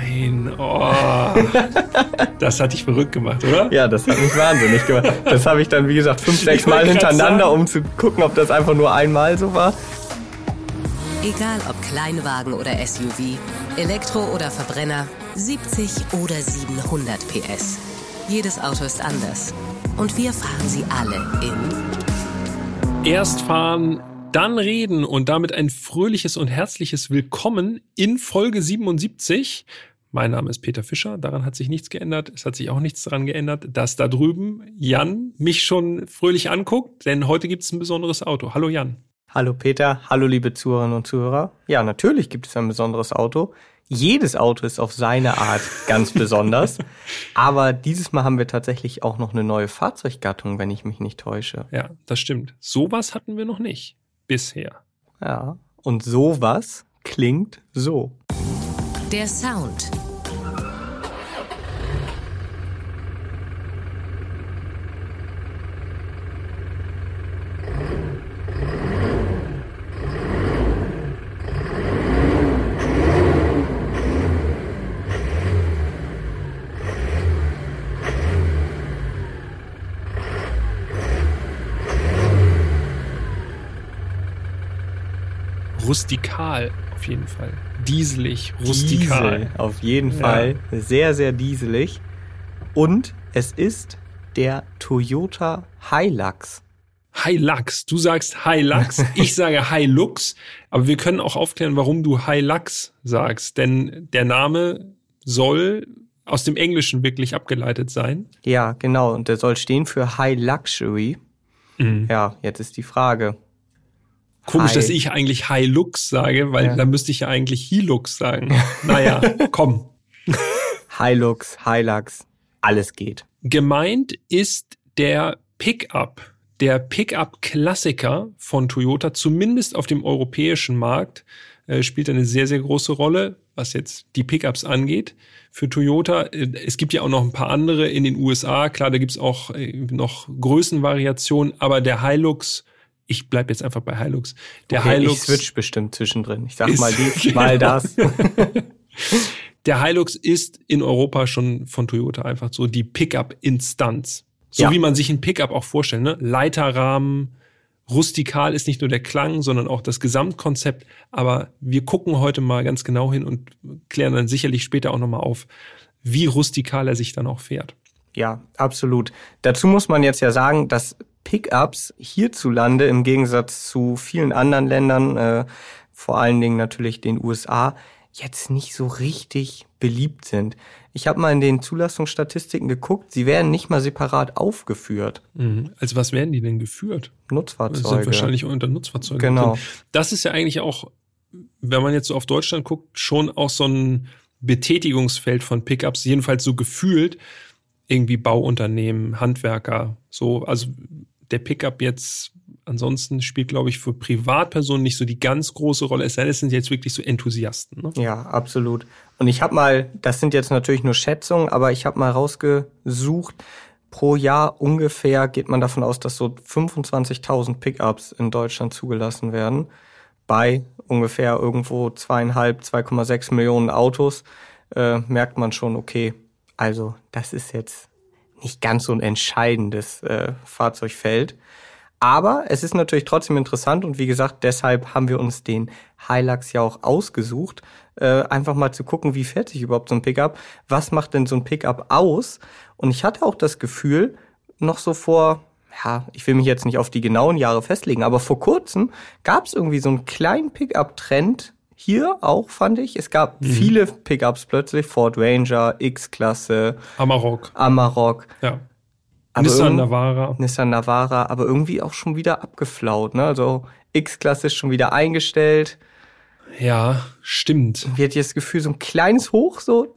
Nein, oh. das hat dich verrückt gemacht, oder? Ja, das hat mich wahnsinnig gemacht. Das habe ich dann, wie gesagt, fünf, sechs Mal hintereinander, um zu gucken, ob das einfach nur einmal so war. Egal ob Kleinwagen oder SUV, Elektro oder Verbrenner, 70 oder 700 PS. Jedes Auto ist anders. Und wir fahren sie alle in. Erst fahren, dann reden und damit ein fröhliches und herzliches Willkommen in Folge 77. Mein Name ist Peter Fischer, daran hat sich nichts geändert. Es hat sich auch nichts daran geändert, dass da drüben Jan mich schon fröhlich anguckt, denn heute gibt es ein besonderes Auto. Hallo Jan. Hallo Peter, hallo liebe Zuhörerinnen und Zuhörer. Ja, natürlich gibt es ein besonderes Auto. Jedes Auto ist auf seine Art ganz besonders. Aber dieses Mal haben wir tatsächlich auch noch eine neue Fahrzeuggattung, wenn ich mich nicht täusche. Ja, das stimmt. Sowas hatten wir noch nicht bisher. Ja, und sowas klingt so. Der Sound rustikal auf jeden Fall. Dieselig, rustikal. Diesel, auf jeden Fall. Ja. Sehr, sehr dieselig. Und es ist der Toyota Hilux. Hilux. Du sagst Hilux, ich sage Hilux, aber wir können auch aufklären, warum du Hilux sagst, denn der Name soll aus dem Englischen wirklich abgeleitet sein. Ja, genau, und der soll stehen für High Luxury. Mhm. Ja, jetzt ist die Frage, Komisch, Hi. dass ich eigentlich Hilux sage, weil ja. da müsste ich ja eigentlich Hilux sagen. naja, komm. Hilux, Hilux, alles geht. Gemeint ist der Pickup, der Pickup-Klassiker von Toyota, zumindest auf dem europäischen Markt, äh, spielt eine sehr, sehr große Rolle, was jetzt die Pickups angeht. Für Toyota, äh, es gibt ja auch noch ein paar andere in den USA, klar, da gibt's auch äh, noch Größenvariationen, aber der Hilux ich bleib jetzt einfach bei Hilux. Der okay, Hilux. Ich switch bestimmt zwischendrin. Ich sag mal dies, genau. mal das. Der Hilux ist in Europa schon von Toyota einfach so die Pickup-Instanz. So ja. wie man sich ein Pickup auch vorstellt, ne? Leiterrahmen, rustikal ist nicht nur der Klang, sondern auch das Gesamtkonzept. Aber wir gucken heute mal ganz genau hin und klären dann sicherlich später auch nochmal auf, wie rustikal er sich dann auch fährt. Ja, absolut. Dazu muss man jetzt ja sagen, dass Pickups hierzulande im Gegensatz zu vielen anderen Ländern, äh, vor allen Dingen natürlich den USA, jetzt nicht so richtig beliebt sind. Ich habe mal in den Zulassungsstatistiken geguckt, sie werden nicht mal separat aufgeführt. Mhm. Also was werden die denn geführt? Nutzfahrzeuge. Das sind wahrscheinlich unter Nutzfahrzeuge. Genau. Drin. Das ist ja eigentlich auch, wenn man jetzt so auf Deutschland guckt, schon auch so ein Betätigungsfeld von Pickups, jedenfalls so gefühlt, irgendwie Bauunternehmen, Handwerker, so, also der Pickup jetzt ansonsten spielt, glaube ich, für Privatpersonen nicht so die ganz große Rolle. Es sind jetzt wirklich so Enthusiasten. Ne? Ja, absolut. Und ich habe mal, das sind jetzt natürlich nur Schätzungen, aber ich habe mal rausgesucht, pro Jahr ungefähr geht man davon aus, dass so 25.000 Pickups in Deutschland zugelassen werden. Bei ungefähr irgendwo zweieinhalb, 2,6 Millionen Autos äh, merkt man schon, okay, also das ist jetzt nicht ganz so ein entscheidendes äh, Fahrzeugfeld. Aber es ist natürlich trotzdem interessant und wie gesagt, deshalb haben wir uns den Hilux ja auch ausgesucht, äh, einfach mal zu gucken, wie fährt sich überhaupt so ein Pickup, was macht denn so ein Pickup aus? Und ich hatte auch das Gefühl, noch so vor, ja, ich will mich jetzt nicht auf die genauen Jahre festlegen, aber vor kurzem gab es irgendwie so einen kleinen Pickup-Trend hier auch, fand ich. Es gab mhm. viele Pickups plötzlich. Ford Ranger, X-Klasse. Amarok. Amarok. Ja. Aber Nissan Navara. Nissan Navara, aber irgendwie auch schon wieder abgeflaut. Ne? Also X-Klasse ist schon wieder eingestellt. Ja, stimmt. Wie hat das Gefühl, so ein kleines Hoch, so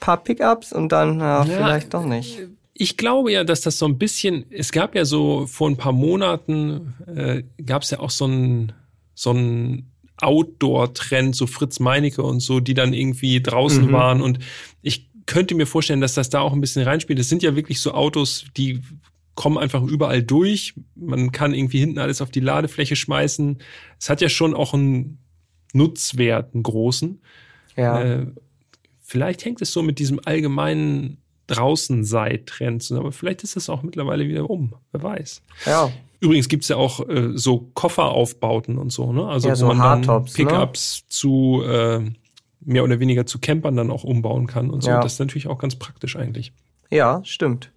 paar Pickups und dann ja, ja, vielleicht doch nicht. Ich glaube ja, dass das so ein bisschen, es gab ja so vor ein paar Monaten, äh, gab es ja auch so ein, so ein Outdoor-Trend, so Fritz Meinecke und so, die dann irgendwie draußen mhm. waren. Und ich könnte mir vorstellen, dass das da auch ein bisschen reinspielt. Es sind ja wirklich so Autos, die kommen einfach überall durch. Man kann irgendwie hinten alles auf die Ladefläche schmeißen. Es hat ja schon auch einen Nutzwert, einen großen. Ja. Äh, Vielleicht hängt es so mit diesem allgemeinen draußen sei Trend zusammen, aber vielleicht ist das auch mittlerweile wieder um. Wer weiß. Ja. Übrigens gibt's ja auch äh, so Kofferaufbauten und so, ne? Also Ja, so wo man dann ne? Pickups zu äh, mehr oder weniger zu Campern dann auch umbauen kann und so. Ja. Das ist natürlich auch ganz praktisch eigentlich. Ja, stimmt.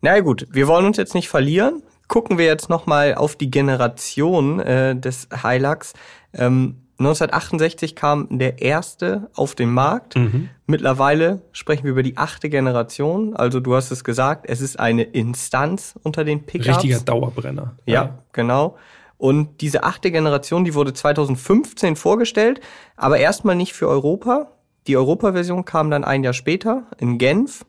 Na ja, gut, wir wollen uns jetzt nicht verlieren. Gucken wir jetzt nochmal auf die Generation äh, des Hilux. Ähm, 1968 kam der erste auf den Markt. Mhm. Mittlerweile sprechen wir über die achte Generation. Also du hast es gesagt, es ist eine Instanz unter den Pickups. Richtiger Dauerbrenner. Ja, genau. Und diese achte Generation, die wurde 2015 vorgestellt, aber erstmal nicht für Europa. Die Europa-Version kam dann ein Jahr später in Genf.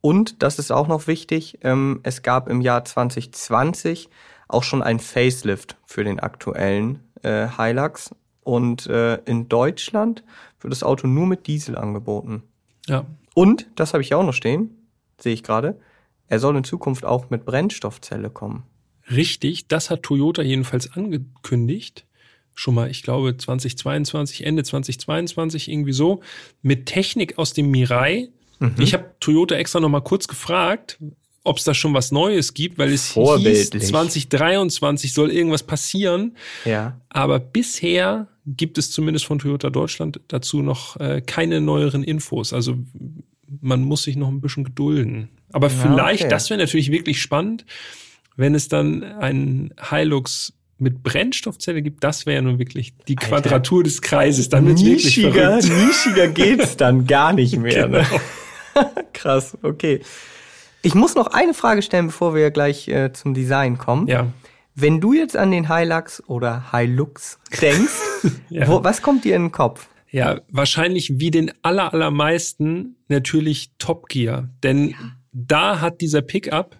Und das ist auch noch wichtig, ähm, es gab im Jahr 2020 auch schon ein Facelift für den aktuellen äh, Hilux. Und äh, in Deutschland wird das Auto nur mit Diesel angeboten. ja. Und, das habe ich ja auch noch stehen, sehe ich gerade, er soll in Zukunft auch mit Brennstoffzelle kommen. Richtig, das hat Toyota jedenfalls angekündigt. Schon mal, ich glaube, 2022, Ende 2022, irgendwie so, mit Technik aus dem Mirai. Mhm. Ich habe Toyota extra noch mal kurz gefragt, ob es da schon was Neues gibt, weil es hieß, Vorbildlich. 2023 soll irgendwas passieren. Ja. Aber bisher gibt es zumindest von Toyota Deutschland dazu noch äh, keine neueren Infos. Also man muss sich noch ein bisschen gedulden. Aber vielleicht, okay. das wäre natürlich wirklich spannend, wenn es dann einen Hilux mit Brennstoffzelle gibt, das wäre ja nun wirklich die Alter. Quadratur des Kreises. Dann wird's wirklich nischiger, verrückt. nischiger geht's dann gar nicht mehr. Ne? Genau. Krass, okay. Ich muss noch eine Frage stellen, bevor wir gleich äh, zum Design kommen. Ja, Wenn du jetzt an den Hilux oder Hilux denkst, Ja. wo, was kommt dir in den Kopf? ja, wahrscheinlich wie den aller, allermeisten natürlich Top Gear. Denn da hat dieser Pickup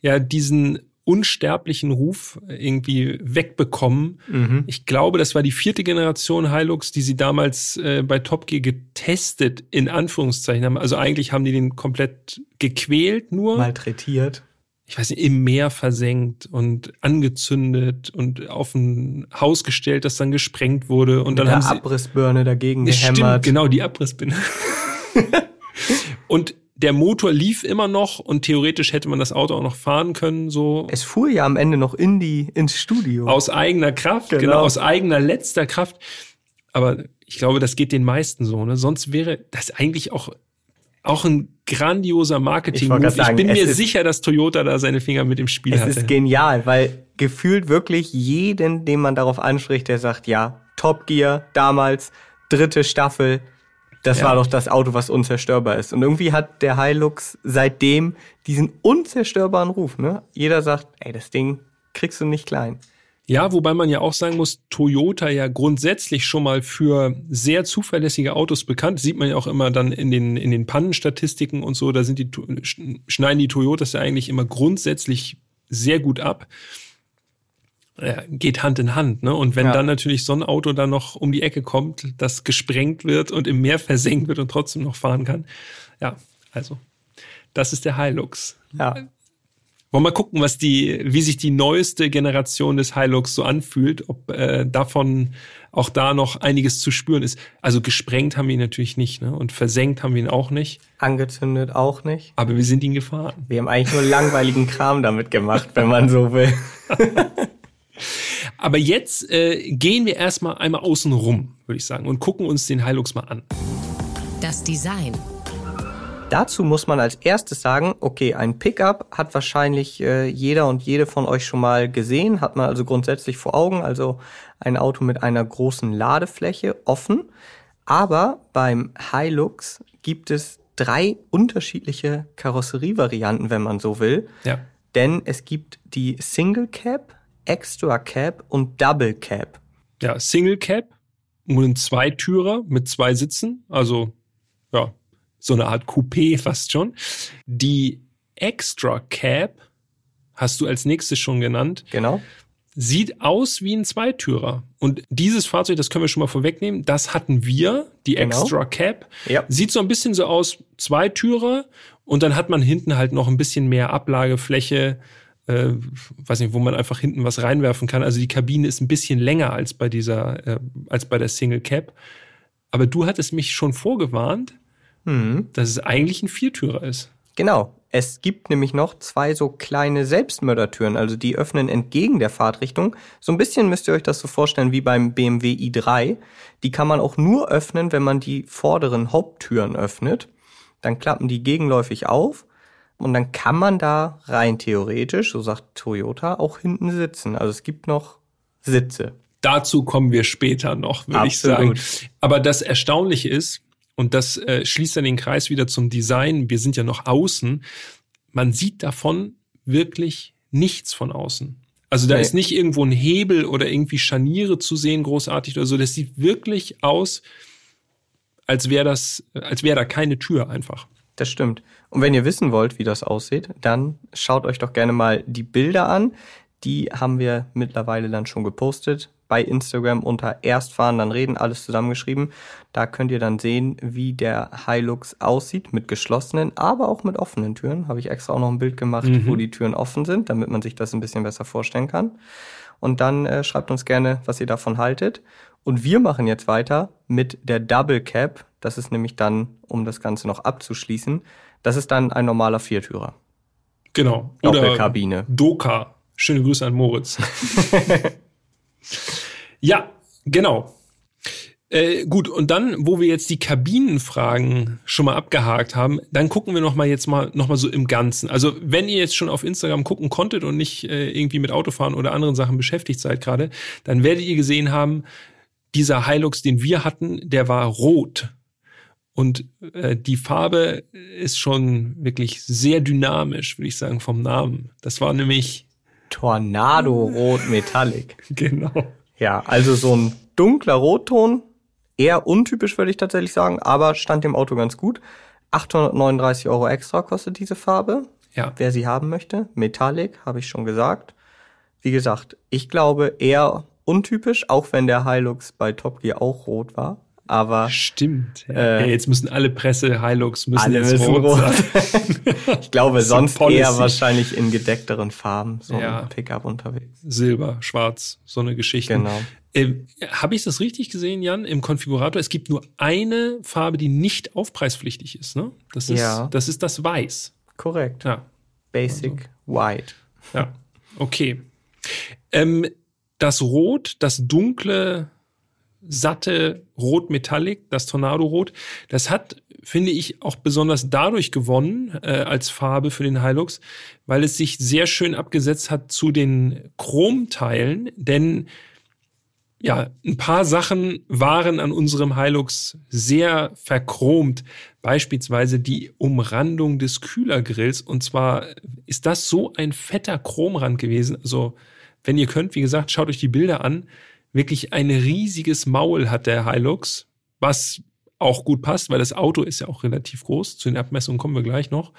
ja diesen unsterblichen Ruf irgendwie wegbekommen. Mhm. Ich glaube, das war die vierte Generation Hilux, die sie damals äh, bei Top Gear getestet, in Anführungszeichen haben. Also eigentlich haben die den komplett gequält nur. Malträtiert. ich weiß nicht, im Meer versenkt und angezündet und auf ein Haus gestellt, das dann gesprengt wurde. Und dann Mit haben der sie. Abrissbirne dagegen Es Stimmt, gehämmert. genau, die Abrissbinde. und der Motor lief immer noch und theoretisch hätte man das Auto auch noch fahren können, so Es fuhr ja am Ende noch in die, ins Studio. aus eigener Kraft, genau. Genau. aus eigener letzter Kraft. Aber ich glaube, das geht den meisten so. Ne? Sonst wäre das eigentlich auch, auch ein grandioser marketing Ich Ich bin mir sicher, dass Toyota da seine Finger mit im Spiel Es hatte. ist genial, weil gefühlt wirklich jeden, den man darauf anspricht, der sagt, ja, Top Gear, damals, dritte Staffel, das Ja. war doch das Auto, was unzerstörbar ist. Und irgendwie hat der Hilux seitdem diesen unzerstörbaren Ruf. Ne? Jeder sagt, ey, das Ding kriegst du nicht klein. Ja, wobei man ja auch sagen muss, Toyota ja grundsätzlich schon mal für sehr zuverlässige Autos bekannt. Sieht man ja auch immer dann in den, in den Pannenstatistiken und so. Da sind die, schneiden die Toyotas ja eigentlich immer grundsätzlich sehr gut ab. Ja, geht Hand in Hand, ne? Und wenn Ja. dann natürlich so ein Auto dann noch um die Ecke kommt, das gesprengt wird und im Meer versenkt wird und trotzdem noch fahren kann. Ja, also, das ist der Hilux. Ja. Wollen wir mal gucken, was die, wie sich die neueste Generation des Hilux so anfühlt, ob äh, davon auch da noch einiges zu spüren ist. Also gesprengt haben wir ihn natürlich nicht, ne? Und versenkt haben wir ihn auch nicht. Angezündet auch nicht. Aber wir sind ihn gefahren. Wir haben eigentlich nur langweiligen Kram damit gemacht, wenn man so will. Aber jetzt äh, gehen wir erstmal einmal außen rum, würde ich sagen, und gucken uns den Hilux mal an. Das Design. Dazu muss man als erstes sagen, okay, ein Pickup hat wahrscheinlich äh, jeder und jede von euch schon mal gesehen, hat man also grundsätzlich vor Augen, also ein Auto mit einer großen Ladefläche offen. Aber beim Hilux gibt es drei unterschiedliche Karosserievarianten, wenn man so will. Ja. Denn es gibt die Single Cab, Extra Cab und Double Cab. Ja, Single Cab, nur ein Zweitürer mit zwei Sitzen, also ja, so eine Art Coupé fast schon. Die Extra Cab hast du als nächstes schon genannt. Genau. Sieht aus wie ein Zweitürer. Und dieses Fahrzeug, das können wir schon mal vorwegnehmen, das hatten wir, die Genau. Extra Cab. Ja. Sieht so ein bisschen so aus, Zweitürer. Und dann hat man hinten halt noch ein bisschen mehr Ablagefläche, äh, weiß nicht, wo man einfach hinten was reinwerfen kann. Also die Kabine ist ein bisschen länger als bei dieser, äh, als bei der Single Cab. Aber du hattest mich schon vorgewarnt mhm. dass es eigentlich ein Viertürer ist. Genau. Es gibt nämlich noch zwei so kleine Selbstmördertüren, also die öffnen entgegen der Fahrtrichtung. So ein bisschen müsst ihr euch das so vorstellen wie beim BMW i3. Die kann man auch nur öffnen, wenn man die vorderen Haupttüren öffnet. Dann klappen die gegenläufig auf und dann kann man da rein theoretisch, so sagt Toyota, auch hinten sitzen. Also es gibt noch Sitze. Dazu kommen wir später noch, würde ich sagen. Aber das Erstaunliche ist, und das äh, schließt dann den Kreis wieder zum Design. Wir sind ja noch außen. Man sieht davon wirklich nichts von außen. Also da nee. ist nicht irgendwo ein Hebel oder irgendwie Scharniere zu sehen, großartig oder so. Das sieht wirklich aus, als wäre das, als wäre da keine Tür einfach. Das stimmt. Und wenn ihr wissen wollt, wie das aussieht, dann schaut euch doch gerne mal die Bilder an. Die haben wir mittlerweile dann schon gepostet bei Instagram unter Erstfahren dann reden, alles zusammengeschrieben. Da könnt ihr dann sehen, wie der Hilux aussieht mit geschlossenen, aber auch mit offenen Türen. Habe ich extra auch noch ein Bild gemacht, mhm. wo die Türen offen sind, damit man sich das ein bisschen besser vorstellen kann. Und dann äh, schreibt uns gerne, was ihr davon haltet. Und wir machen jetzt weiter mit der Double Cap. Das ist nämlich dann, um das Ganze noch abzuschließen, das ist dann ein normaler Viertürer. Genau. Doppelkabine. Oder Doka. Schöne Grüße an Moritz. Ja, genau. Äh, gut, und dann, wo wir jetzt die Kabinenfragen schon mal abgehakt haben, dann gucken wir noch mal jetzt mal noch mal so im Ganzen. Also wenn ihr jetzt schon auf Instagram gucken konntet und nicht äh, irgendwie mit Autofahren oder anderen Sachen beschäftigt seid gerade, dann werdet ihr gesehen haben, dieser Hilux, den wir hatten, der war rot. Und äh, die Farbe ist schon wirklich sehr dynamisch, würde ich sagen, vom Namen. Das war nämlich Tornado Rot Metallic. genau. Ja, also so ein dunkler Rotton, eher untypisch würde ich tatsächlich sagen, aber stand dem Auto ganz gut. 839 Euro extra kostet diese Farbe. Ja. Wer sie haben möchte. Metallic, habe ich schon gesagt. Wie gesagt, ich glaube eher untypisch, auch wenn der Hilux bei Top Gear auch rot war. Aber stimmt. Äh, ja, jetzt müssen alle Presse Hilux müssen alle jetzt müssen rot, rot. sein. ich glaube sonst eher wahrscheinlich in gedeckteren Farben so ja. ein Pickup unterwegs. Silber, Schwarz, so eine Geschichte. Genau. Äh, Habe ich das richtig gesehen, Jan? Im Konfigurator es gibt nur eine Farbe, die nicht aufpreispflichtig ist. Ne? Das ist ja. das ist das Weiß. Korrekt. Ja. Basic also. White. Ja. Okay. Ähm, das Rot, das dunkle satte Rot-Metallic, das Tornado-Rot. Das hat, finde ich, auch besonders dadurch gewonnen äh, als Farbe für den Hilux, weil es sich sehr schön abgesetzt hat zu den Chromteilen, denn ja, ein paar Sachen waren an unserem Hilux sehr verchromt. Beispielsweise die Umrandung des Kühlergrills. Und zwar ist das so ein fetter Chromrand gewesen. Also, wenn ihr könnt, wie gesagt, schaut euch die Bilder an wirklich ein riesiges Maul hat der Hilux, was auch gut passt, weil das Auto ist ja auch relativ groß. Zu den Abmessungen kommen wir gleich noch.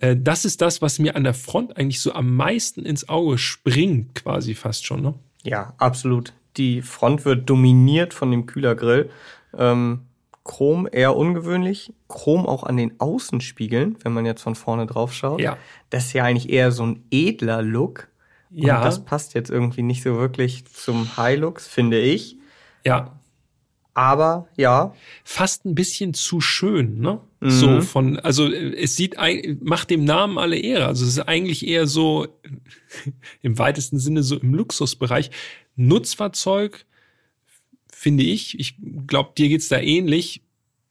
Äh, das ist das, was mir an der Front eigentlich so am meisten ins Auge springt, quasi fast schon. Ne? Ja, absolut. Die Front wird dominiert von dem Kühlergrill. Ähm, Chrom eher ungewöhnlich. Chrom auch an den Außenspiegeln, wenn man jetzt von vorne drauf schaut. Ja. Das ist ja eigentlich eher so ein edler Look. Ja. Und das passt jetzt irgendwie nicht so wirklich zum Hilux, finde ich. Ja. Aber ja. Fast ein bisschen zu schön, ne? Mhm. So von, also es sieht, macht dem Namen alle Ehre. Also es ist eigentlich eher so im weitesten Sinne so im Luxusbereich. Nutzfahrzeug, finde ich, ich glaube, dir geht's da ähnlich,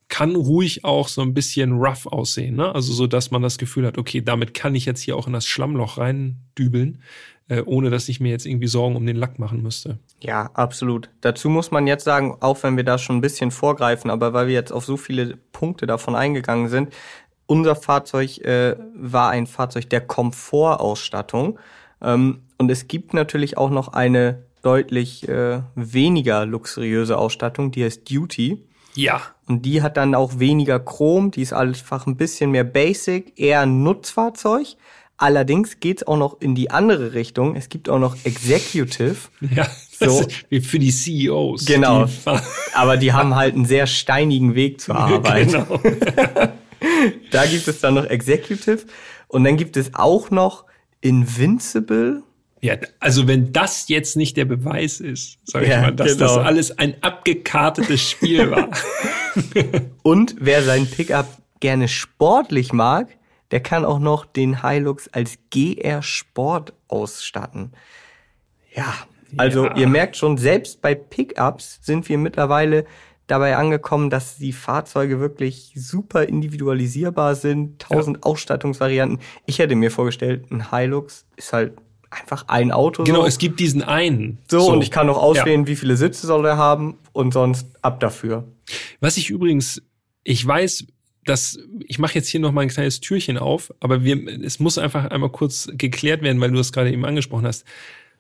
kann ruhig auch so ein bisschen rough aussehen, ne? Also so, dass man das Gefühl hat, okay, damit kann ich jetzt hier auch in das Schlammloch reindübeln äh, ohne dass ich mir jetzt irgendwie Sorgen um den Lack machen müsste. Ja, absolut. Dazu muss man jetzt sagen, auch wenn wir da schon ein bisschen vorgreifen, aber weil wir jetzt auf so viele Punkte davon eingegangen sind, unser Fahrzeug äh, war ein Fahrzeug der Komfortausstattung. Ähm, und es gibt natürlich auch noch eine deutlich äh, weniger luxuriöse Ausstattung, die heißt Duty. Ja. Und die hat dann auch weniger Chrom, die ist einfach ein bisschen mehr basic, eher ein Nutzfahrzeug. Allerdings geht's auch noch in die andere Richtung. Es gibt auch noch Executive. Ja, so. für die CEOs. Genau. Die Aber die haben halt einen sehr steinigen Weg zur Arbeit. Genau. da gibt es dann noch Executive. Und dann gibt es auch noch Invincible Ja, also wenn das jetzt nicht der Beweis ist, sag ich Ja, mal, dass genau. das alles ein abgekartetes Spiel war. Und wer seinen Pickup gerne sportlich mag, der kann auch noch den Hilux als GR Sport ausstatten. Ja, also Ja. ihr merkt schon, selbst bei Pickups sind wir mittlerweile dabei angekommen, dass die Fahrzeuge wirklich super individualisierbar sind, tausend Ausstattungsvarianten. Ich hätte mir vorgestellt, ein Hilux ist halt einfach ein Auto. genau, so. es gibt diesen einen. so, und ich kann noch auswählen, Ja. wie viele Sitze soll er haben und sonst ab dafür. Was ich übrigens, ich weiß, dass ich mache jetzt hier noch mal ein kleines Türchen auf, aber wir, es muss einfach einmal kurz geklärt werden, weil du es gerade eben angesprochen hast.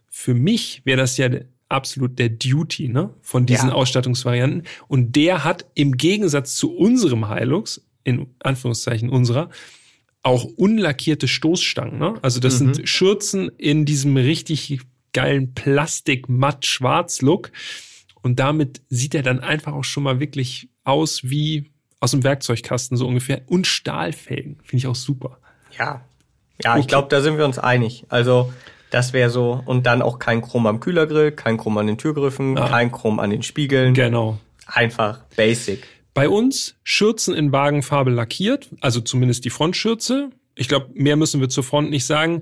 Für mich wäre das ja absolut der Duty ne, von diesen Ja. Ausstattungsvarianten. Und der hat im Gegensatz zu unserem Hilux, in Anführungszeichen unserer, auch unlackierte Stoßstangen. Ne? Also das Mhm. sind Schürzen in diesem richtig geilen Plastik-Matt-Schwarz-Look. Und damit sieht er dann einfach auch schon mal wirklich aus wie aus dem Werkzeugkasten so ungefähr. Und Stahlfelgen. Finde ich auch super. Ja. Ja, ich Okay. glaube, da sind wir uns einig. Also, das wäre so. Und dann auch kein Chrom am Kühlergrill, kein Chrom an den Türgriffen, Ah. kein Chrom an den Spiegeln. Genau. Einfach basic. Bei uns Schürzen in Wagenfarbe lackiert, also zumindest die Frontschürze. Ich glaube, mehr müssen wir zur Front nicht sagen.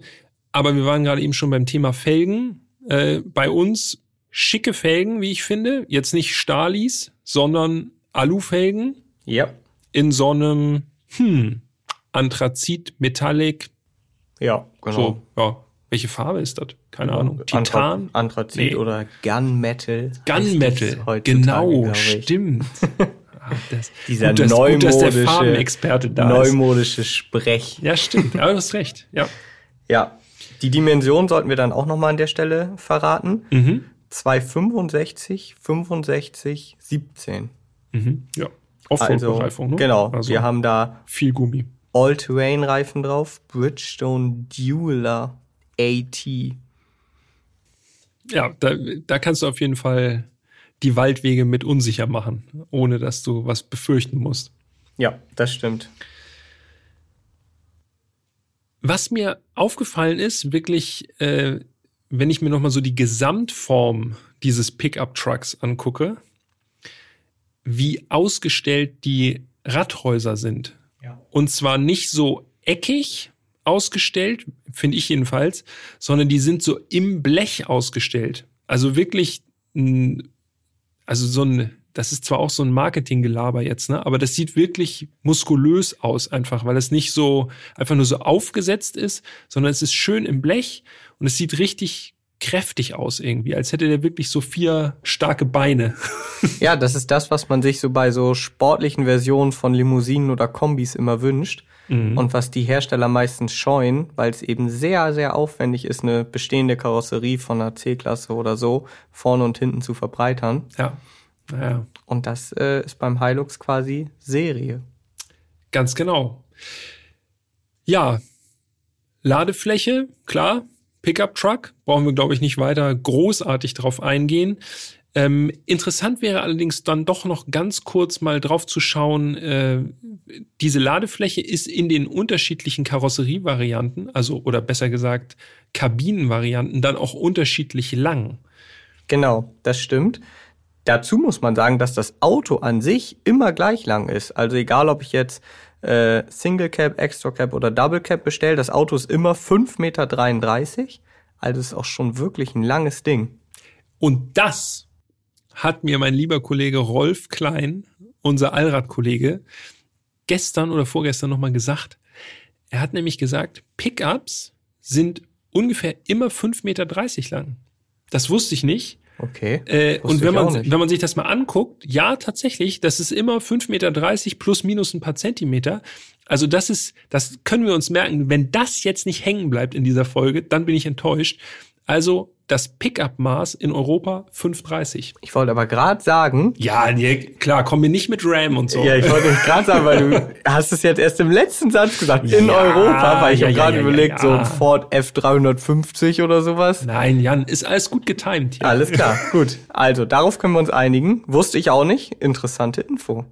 Aber wir waren gerade eben schon beim Thema Felgen. Äh, bei uns schicke Felgen, wie ich finde. Jetzt nicht Stahlis, sondern Alufelgen Ja. in so einem hm, Anthrazit, Metallic. Ja, genau. So, ja. Welche Farbe ist das? Keine Ahnung. Anthra- Titan? Anthrazit Nee. oder Gunmetal. Gunmetal. Genau, stimmt. Ah, das, Dieser gut, dass, gut, neumodische, Farbenexperte da ist. neumodische Sprech. Ja, stimmt. Ja, du hast recht. Ja. Ja. Die Dimension sollten wir dann auch nochmal an der Stelle verraten. Mhm. 265, 65, 17. Mhm. Ja. Also, Offroad-Bereifung, ne? genau. Also Wir haben da viel Gummi. All-Terrain-Reifen drauf, Bridgestone Dueler AT. Ja, da, da kannst du auf jeden Fall die Waldwege mit unsicher machen, ohne dass du was befürchten musst. Ja, das stimmt. Was mir aufgefallen ist, wirklich, äh, wenn ich mir nochmal so die Gesamtform dieses Pickup-Trucks angucke, wie ausgestellt die Radhäuser sind. Ja. Und zwar nicht so eckig ausgestellt, finde ich jedenfalls, sondern die sind so im Blech ausgestellt. Also wirklich, also so ein, das ist zwar auch so ein Marketinggelaber jetzt, ne, aber das sieht wirklich muskulös aus einfach, weil es nicht so einfach nur so aufgesetzt ist, sondern es ist schön im Blech und es sieht richtig kräftig aus irgendwie, als hätte der wirklich so vier starke Beine. Ja, das ist das, was man sich so bei so sportlichen Versionen von Limousinen oder Kombis immer wünscht. Mhm. Und was die Hersteller meistens scheuen, weil es eben sehr, sehr aufwendig ist, eine bestehende Karosserie von einer C-Klasse oder so vorne und hinten zu verbreitern. Ja, naja. Und das äh, ist beim Hilux quasi Serie. Ganz genau. Ja, Ladefläche, klar. Pickup Truck, brauchen wir, glaube ich, nicht weiter großartig drauf eingehen. Ähm, interessant wäre allerdings dann doch noch ganz kurz mal drauf zu schauen, äh, diese Ladefläche ist in den unterschiedlichen Karosserievarianten, also oder besser gesagt Kabinenvarianten, dann auch unterschiedlich lang. Genau, das stimmt. Dazu muss man sagen, dass das Auto an sich immer gleich lang ist. Also egal, ob ich jetzt äh, Single Cab, Extra Cab oder Double Cab bestelle, das Auto ist immer 5,33 Meter. Also ist auch schon wirklich ein langes Ding. Und das hat mir mein lieber Kollege Rolf Klein, unser Allradkollege, gestern oder vorgestern nochmal gesagt. Er hat nämlich gesagt, Pickups sind ungefähr immer 5,30 Meter lang. Das wusste ich nicht. Okay. Äh, und wenn man, wenn man sich das mal anguckt, ja, tatsächlich, das ist immer 5,30 Meter plus minus ein paar Zentimeter. Also das ist, das können wir uns merken. Wenn das jetzt nicht hängen bleibt in dieser Folge, dann bin ich enttäuscht. Also das Pickup-Maß in Europa 5,30. Ich wollte aber gerade sagen, Ja, nee, klar, komm mir nicht mit RAM und so. ja, ich wollte gerade sagen, weil du hast es jetzt erst im letzten Satz gesagt, in Ja, Europa, weil ich ja, habe gerade ja, überlegt, so ein Ford F350 oder sowas. Nein, Jan, ist alles gut getimt hier. Alles klar, gut. Also, darauf können wir uns einigen. Wusste ich auch nicht. Interessante Info.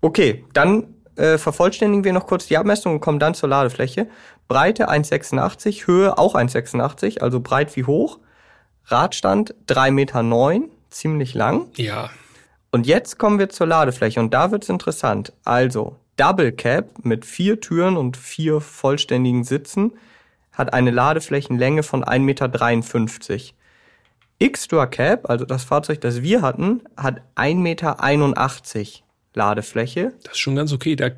Okay, dann äh, vervollständigen wir noch kurz die Abmessung und kommen dann zur Ladefläche. Breite 1,86, Höhe auch 1,86, also breit wie hoch. Radstand 3,9 Meter, ziemlich lang. Ja. Und jetzt kommen wir zur Ladefläche und da wird's interessant. Also Double Cab mit vier Türen und vier vollständigen Sitzen hat eine Ladeflächenlänge von 1,53 Meter. Extra Cab, also das Fahrzeug, das wir hatten, hat 1,81 Meter Ladefläche. Das ist schon ganz okay. Da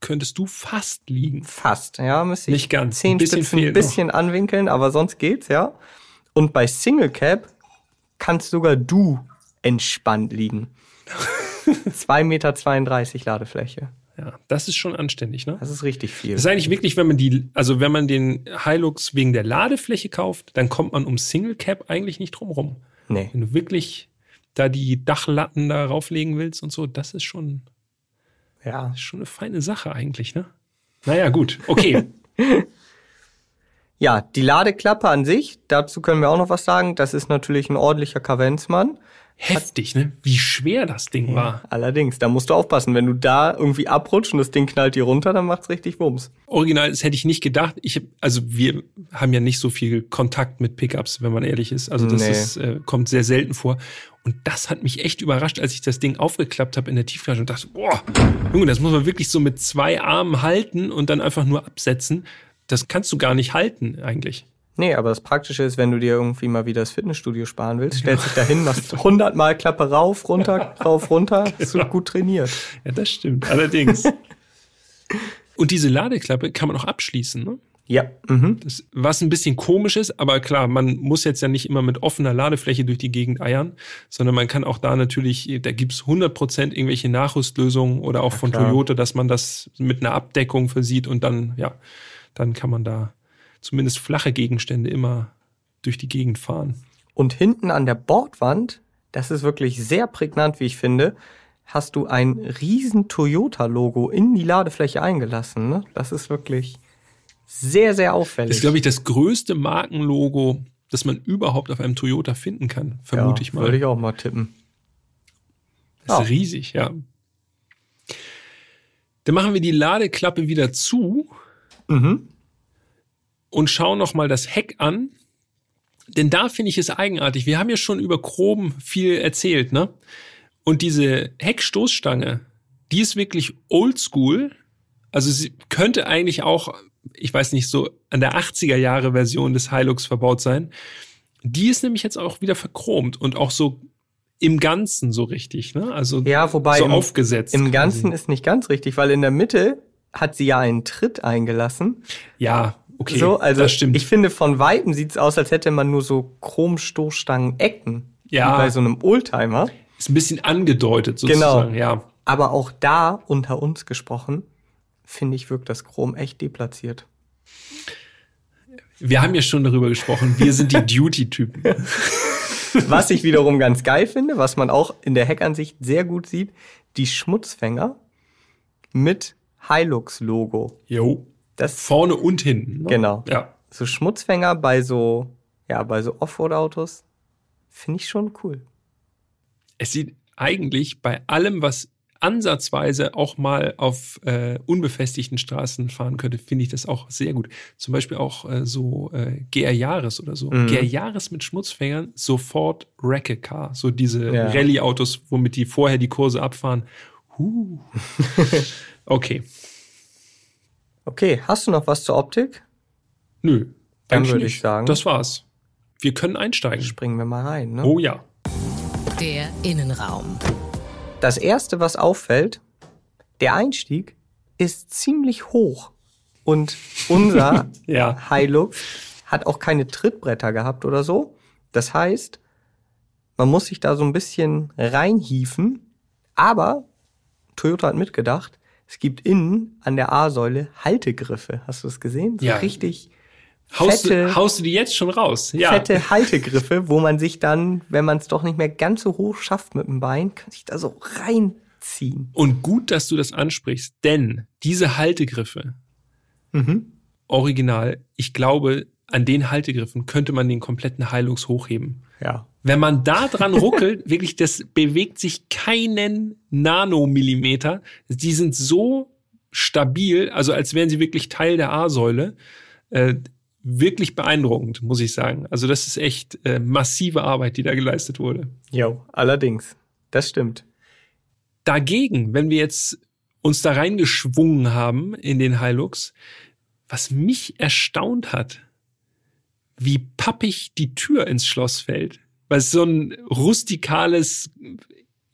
könntest du fast liegen. Fast, ja, müsste ich Nicht ganz. zehn Ein bisschen Spitzen ein bisschen anwinkeln, aber sonst geht's, ja. Und bei Single Cab kannst sogar du entspannt liegen. 2,32 Meter Ladefläche. Ja, das ist schon anständig, ne? Das ist richtig viel. Das ist eigentlich wirklich, wenn man die, also wenn man den Hilux wegen der Ladefläche kauft, dann kommt man um Single Cap eigentlich nicht drum rum. Nee. Wenn du wirklich da die Dachlatten da rauflegen willst und so, das ist schon, Ja. ist schon eine feine Sache eigentlich, ne? Naja, gut, okay. Ja, die Ladeklappe an sich, dazu können wir auch noch was sagen. Das ist natürlich ein ordentlicher Kavenzmann. Heftig, ne? Wie schwer das Ding war. Allerdings, da musst du aufpassen. Wenn du da irgendwie abrutscht und das Ding knallt dir runter, dann macht's richtig Wumms. Original, das hätte ich nicht gedacht. Ich hab, also wir haben ja nicht so viel Kontakt mit Pickups, wenn man ehrlich ist. Also das Nee. ist, äh, kommt sehr selten vor. Und das hat mich echt überrascht, als ich das Ding aufgeklappt habe in der Tiefgarage und dachte, boah, Junge, das muss man wirklich so mit zwei Armen halten und dann einfach nur absetzen. Das kannst du gar nicht halten eigentlich. Nee, aber das Praktische ist, wenn du dir irgendwie mal wieder das Fitnessstudio sparen willst, stellst dich da hin, machst 100 Mal Klappe rauf, runter, rauf, runter, ist so gut trainiert. Ja, das stimmt. Allerdings. und diese Ladeklappe kann man auch abschließen, ne? Ja, mhm. Das, was ein bisschen komisch ist, aber klar, man muss jetzt ja nicht immer mit offener Ladefläche durch die Gegend eiern, sondern man kann auch da natürlich, da gibt's 100% irgendwelche Nachrüstlösungen oder auch von klar. Toyota, dass man das mit einer Abdeckung versieht und dann, ja, dann kann man da zumindest flache Gegenstände immer durch die Gegend fahren. Und hinten an der Bordwand, das ist wirklich sehr prägnant, wie ich finde, hast du ein riesen Toyota-Logo in die Ladefläche eingelassen. Ne? Das ist wirklich sehr, sehr auffällig. Das ist, glaube ich, das größte Markenlogo, das man überhaupt auf einem Toyota finden kann, vermute ja, ich mal. Würde ich auch mal tippen. Das ist Ja. riesig, ja. Dann machen wir die Ladeklappe wieder zu Mhm. Und schauen noch mal das Heck an. Denn da finde ich es eigenartig. Wir haben ja schon über Chrom viel erzählt, ne? Und diese Heckstoßstange, die ist wirklich oldschool. Also sie könnte eigentlich auch, ich weiß nicht, so an der 80er Jahre Version des Hilux verbaut sein. Die ist nämlich jetzt auch wieder verchromt und auch so im Ganzen so richtig, ne? Also Ja, wobei so im, aufgesetzt. im quasi. Ganzen ist nicht ganz richtig, weil in der Mitte hat sie ja einen Tritt eingelassen. Ja, okay. so, also das stimmt. ich finde, von Weitem sieht's aus, als hätte man nur so Chromstoßstangen-Ecken. Ja. Wie bei so einem Oldtimer. ist ein bisschen angedeutet Genau. sozusagen, ja. Aber auch da, unter uns gesprochen, finde ich, wirkt das Chrom echt deplatziert. Wir haben ja schon darüber gesprochen. Wir sind die Duty-Typen. Was ich wiederum ganz geil finde, was man auch in der Heckansicht sehr gut sieht, die Schmutzfänger mit Hilux-Logo. Jo. Das Vorne und hinten. Ne? Genau. Ja. so Schmutzfänger bei so, ja, bei so Offroad-Autos finde ich schon cool. Es sieht eigentlich bei allem, was ansatzweise auch mal auf äh, unbefestigten Straßen fahren könnte, finde ich das auch sehr gut. Zum Beispiel auch äh, so äh, GR Jahres oder so. Mhm. GR Jahres mit Schmutzfängern, sofort Wreck-A-Car. So diese Ja. Rallye-Autos, womit die vorher die Kurse abfahren. Huh. Okay. Okay, hast du noch was zur Optik? Nö. Dann würde ich sagen- Das war's. Wir können einsteigen. Springen wir mal rein. Ne? Oh ja. Der Innenraum. Das erste, was auffällt, der Einstieg ist ziemlich hoch. Und unser Ja. Hilux hat auch keine Trittbretter gehabt oder so. Das heißt, man muss sich da so ein bisschen reinhieven. Aber Toyota hat mitgedacht, es gibt innen an der A-Säule Haltegriffe. Hast du das gesehen? So Ja. richtig Haust fette, du, haust du die jetzt schon raus? Ja. fette Haltegriffe, wo man sich dann, wenn man es doch nicht mehr ganz so hoch schafft mit dem Bein, kann sich da so reinziehen. Und gut, dass du das ansprichst, denn diese Haltegriffe, Mhm. original, ich glaube, an den Haltegriffen könnte man den kompletten Hilux hochheben. Ja. Wenn man da dran ruckelt, wirklich, das bewegt sich keinen Nanomillimeter. Die sind so stabil, also als wären sie wirklich Teil der A-Säule. Äh, wirklich beeindruckend, muss ich sagen. Also das ist echt äh, massive Arbeit, die da geleistet wurde. Jo, allerdings. Das stimmt. Dagegen, wenn wir jetzt uns da reingeschwungen haben in den Hilux, was mich erstaunt hat, wie pappig die Tür ins Schloss fällt. Weil es so ein rustikales,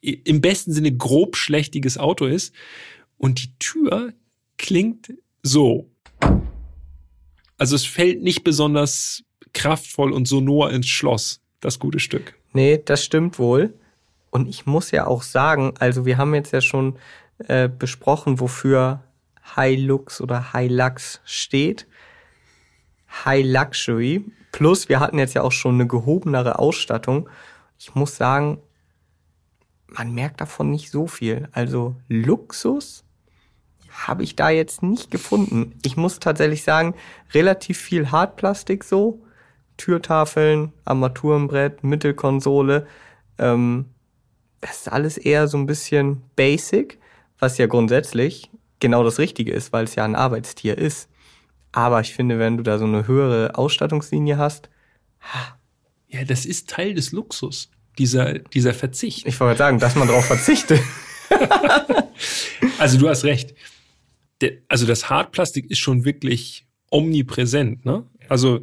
im besten Sinne grob schlechtiges Auto ist. Und die Tür klingt so. Also es fällt nicht besonders kraftvoll und sonor ins Schloss, das gute Stück. Nee, das stimmt wohl. Und ich muss ja auch sagen, also wir haben jetzt ja schon äh, besprochen, wofür Hilux oder Hilux steht. High Luxury. Plus, wir hatten jetzt ja auch schon eine gehobenere Ausstattung. Ich muss sagen, man merkt davon nicht so viel. Also Luxus habe ich da jetzt nicht gefunden. Ich muss tatsächlich sagen, relativ viel Hartplastik so. Türtafeln, Armaturenbrett, Mittelkonsole. Ähm, das ist alles eher so ein bisschen basic, was ja grundsätzlich genau das Richtige ist, weil es ja ein Arbeitstier ist. Aber ich finde, wenn du da so eine höhere Ausstattungslinie hast, ja, das ist Teil des Luxus, dieser, dieser Verzicht. Ich wollte sagen, dass man darauf verzichtet. also du hast recht. Also das Hartplastik ist schon wirklich omnipräsent, ne? Also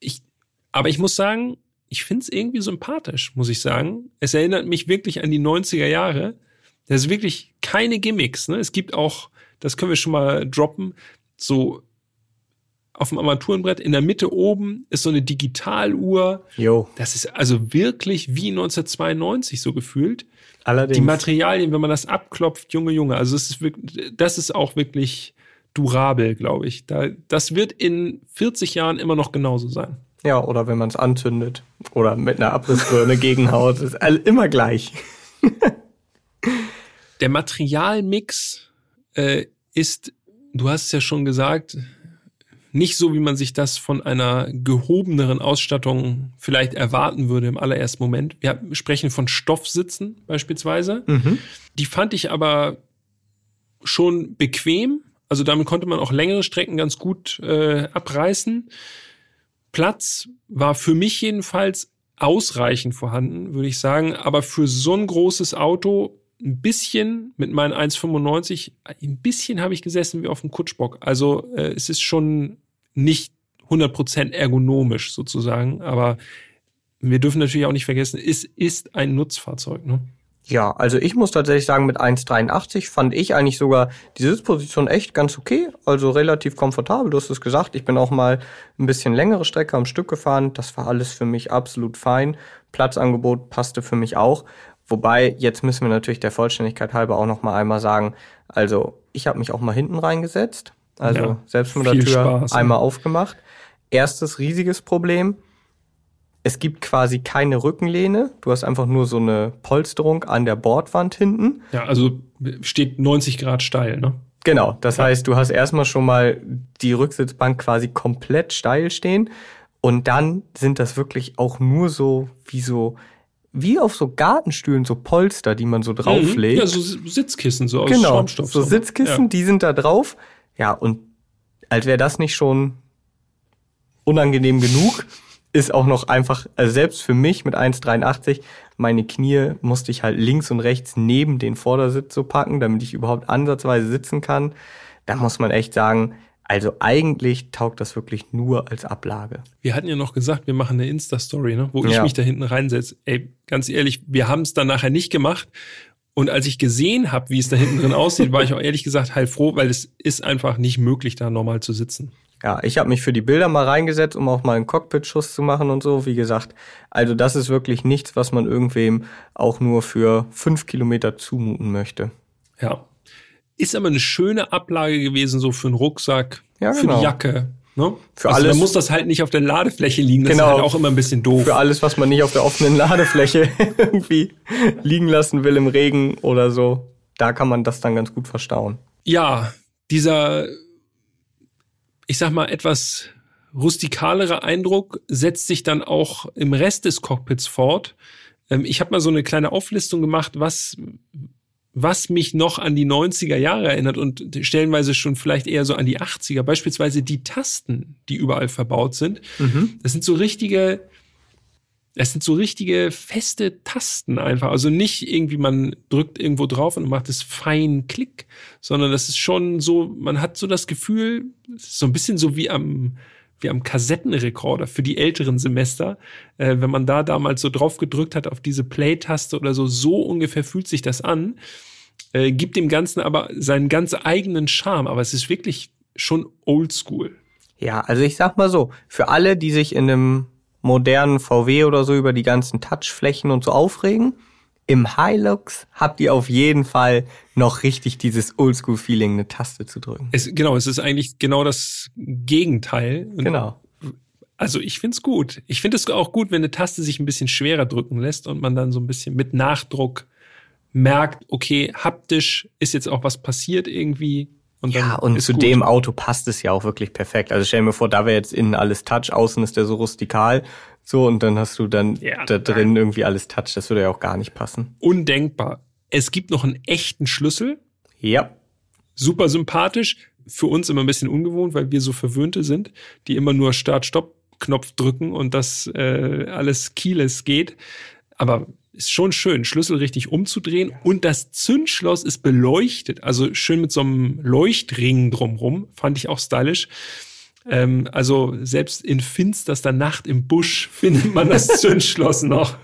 ich, aber ich muss sagen, ich finde es irgendwie sympathisch, muss ich sagen. Es erinnert mich wirklich an die 90er Jahre. Das ist wirklich keine Gimmicks. Ne? Es gibt auch, das können wir schon mal droppen, so auf dem Armaturenbrett in der Mitte oben ist so eine Digitaluhr. Jo. Das ist also wirklich wie 1992 so gefühlt. Allerdings. Die Materialien, wenn man das abklopft, Junge, Junge, also es ist wirklich, das ist auch wirklich durabel, glaube ich. Da, das wird in 40 Jahren immer noch genauso sein. Ja, oder wenn man es anzündet oder mit einer Abrissbirne gegenhaut, ist immer gleich. Der Materialmix äh, ist, du hast es ja schon gesagt, nicht so, wie man sich das von einer gehobeneren Ausstattung vielleicht erwarten würde im allerersten Moment. Wir sprechen von Stoffsitzen beispielsweise. Mhm. Die fand ich aber schon bequem. Also damit konnte man auch längere Strecken ganz gut äh, abreißen. Platz war für mich jedenfalls ausreichend vorhanden, würde ich sagen. Aber für so ein großes Auto ein bisschen mit meinen 1,95, ein bisschen habe ich gesessen wie auf dem Kutschbock. Also äh, es ist schon nicht 100% ergonomisch sozusagen, aber wir dürfen natürlich auch nicht vergessen, es ist ein Nutzfahrzeug. Ne? Ja, also ich muss tatsächlich sagen, mit 1,83 fand ich eigentlich sogar die Sitzposition echt ganz okay. Also relativ komfortabel. Du hast es gesagt, ich bin auch mal ein bisschen längere Strecke am Stück gefahren. Das war alles für mich absolut fein. Platzangebot passte für mich auch. Wobei, jetzt müssen wir natürlich der Vollständigkeit halber auch noch mal einmal sagen, also ich habe mich auch mal hinten reingesetzt. Also ja, selbst mit der Tür Spaß, einmal ja. aufgemacht. Erstes riesiges Problem, es gibt quasi keine Rückenlehne. Du hast einfach nur so eine Polsterung an der Bordwand hinten. Ja, also steht 90 Grad steil, ne? Genau. Das ja. heißt, du hast erstmal schon mal die Rücksitzbank quasi komplett steil stehen. Und dann sind das wirklich auch nur so wie so, wie auf so Gartenstühlen, so Polster, die man so drauflegt. Mhm. Ja, so Sitzkissen, so aus genau, Schaumstoff. So Sitzkissen, ja. die sind da drauf. Ja, und als wäre das nicht schon unangenehm genug, ist auch noch einfach, also selbst für mich mit 1,83, meine Knie musste ich halt links und rechts neben den Vordersitz so packen, damit ich überhaupt ansatzweise sitzen kann. Da muss man echt sagen, also eigentlich taugt das wirklich nur als Ablage. Wir hatten ja noch gesagt, wir machen eine Insta-Story, ne? wo ich ja. mich da hinten reinsetze. Ey, ganz ehrlich, wir haben es dann nachher nicht gemacht. Und als ich gesehen habe, wie es da hinten drin aussieht, war ich auch ehrlich gesagt heilfroh, weil es ist einfach nicht möglich, da normal zu sitzen. Ja, ich habe mich für die Bilder mal reingesetzt, um auch mal einen Cockpit-Schuss zu machen und so. Wie gesagt, also das ist wirklich nichts, was man irgendwem auch nur für fünf Kilometer zumuten möchte. Ja. Ist aber eine schöne Ablage gewesen, so für einen Rucksack, ja, genau. für die genau. Jacke. Ne? Für also alles. Man muss das halt nicht auf der Ladefläche liegen. Das genau, ist halt auch immer ein bisschen doof. Für alles, was man nicht auf der offenen Ladefläche irgendwie liegen lassen will im Regen oder so, da kann man das dann ganz gut verstauen. Ja, dieser ich sag mal, etwas rustikalere Eindruck setzt sich dann auch im Rest des Cockpits fort. Ähm, ich habe mal so eine kleine Auflistung gemacht, was was mich noch an die 90er Jahre erinnert und stellenweise schon vielleicht eher so an die 80er. Beispielsweise die Tasten, die überall verbaut sind. Mhm. Das sind so richtige, es sind so richtige feste Tasten einfach. Also nicht irgendwie, man drückt irgendwo drauf und macht es fein Klick, sondern das ist schon so, man hat so das Gefühl, so ein bisschen so wie am, wie am Kassettenrekorder für die älteren Semester. Äh, wenn man da damals so drauf gedrückt hat auf diese Play-Taste oder so, so ungefähr fühlt sich das an. Äh, gibt dem Ganzen aber seinen ganz eigenen Charme. Aber es ist wirklich schon oldschool. Ja, also ich sag mal so, für alle, die sich in einem modernen VW oder so über die ganzen Touchflächen und so aufregen, im Hilux habt ihr auf jeden Fall noch richtig dieses Oldschool-Feeling, eine Taste zu drücken. Es, genau, es ist eigentlich genau das Gegenteil. Genau. Also ich find's gut. Ich finde es auch gut, wenn eine Taste sich ein bisschen schwerer drücken lässt und man dann so ein bisschen mit Nachdruck merkt, okay, haptisch ist jetzt auch was passiert irgendwie. Und ja, und zu gut. dem Auto passt es ja auch wirklich perfekt. Also stell mir vor, da wäre jetzt innen alles Touch, außen ist der so rustikal. So, und dann hast du dann ja, da drin irgendwie alles Touch. Das würde ja auch gar nicht passen. Undenkbar. Es gibt noch einen echten Schlüssel. Ja. Super sympathisch. Für uns immer ein bisschen ungewohnt, weil wir so Verwöhnte sind, die immer nur Start-Stopp-Knopf drücken und das äh, alles keyless geht. Aber ist schon schön, Schlüssel richtig umzudrehen und das Zündschloss ist beleuchtet, also schön mit so einem Leuchtring drumrum, fand ich auch stylisch. Ähm, also selbst in finsterster Nacht im Busch findet man das Zündschloss noch.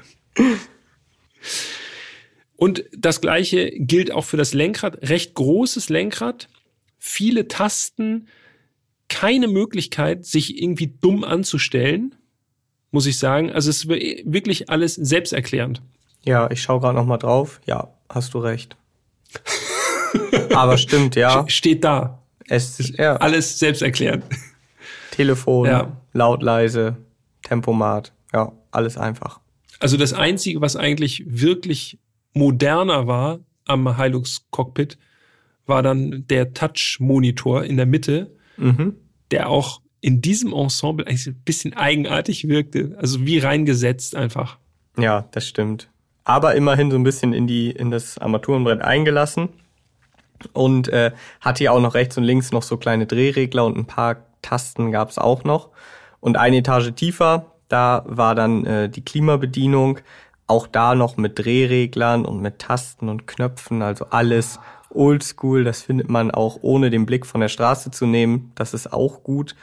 Und das gleiche gilt auch für das Lenkrad. Recht großes Lenkrad, viele Tasten, keine Möglichkeit, sich irgendwie dumm anzustellen, muss ich sagen. Also es ist wirklich alles selbsterklärend. Ja, ich schaue gerade noch mal drauf. Ja, hast du recht. Aber stimmt, ja. Steht da. Es ist ja. alles selbsterklärend. Telefon, ja. laut, leise, Tempomat, ja, alles einfach. Also das Einzige, was eigentlich wirklich moderner war am Hilux Cockpit, war dann der Touch-Monitor in der Mitte, mhm. der auch in diesem Ensemble eigentlich ein bisschen eigenartig wirkte. Also wie reingesetzt einfach. Ja, das stimmt aber immerhin so ein bisschen in die in das Armaturenbrett eingelassen und äh, hat hier auch noch rechts und links noch so kleine Drehregler und ein paar Tasten gab's auch noch und eine Etage tiefer da war dann äh, die Klimabedienung auch da noch mit Drehreglern und mit Tasten und Knöpfen also alles oldschool das findet man auch ohne den Blick von der Straße zu nehmen das ist auch gut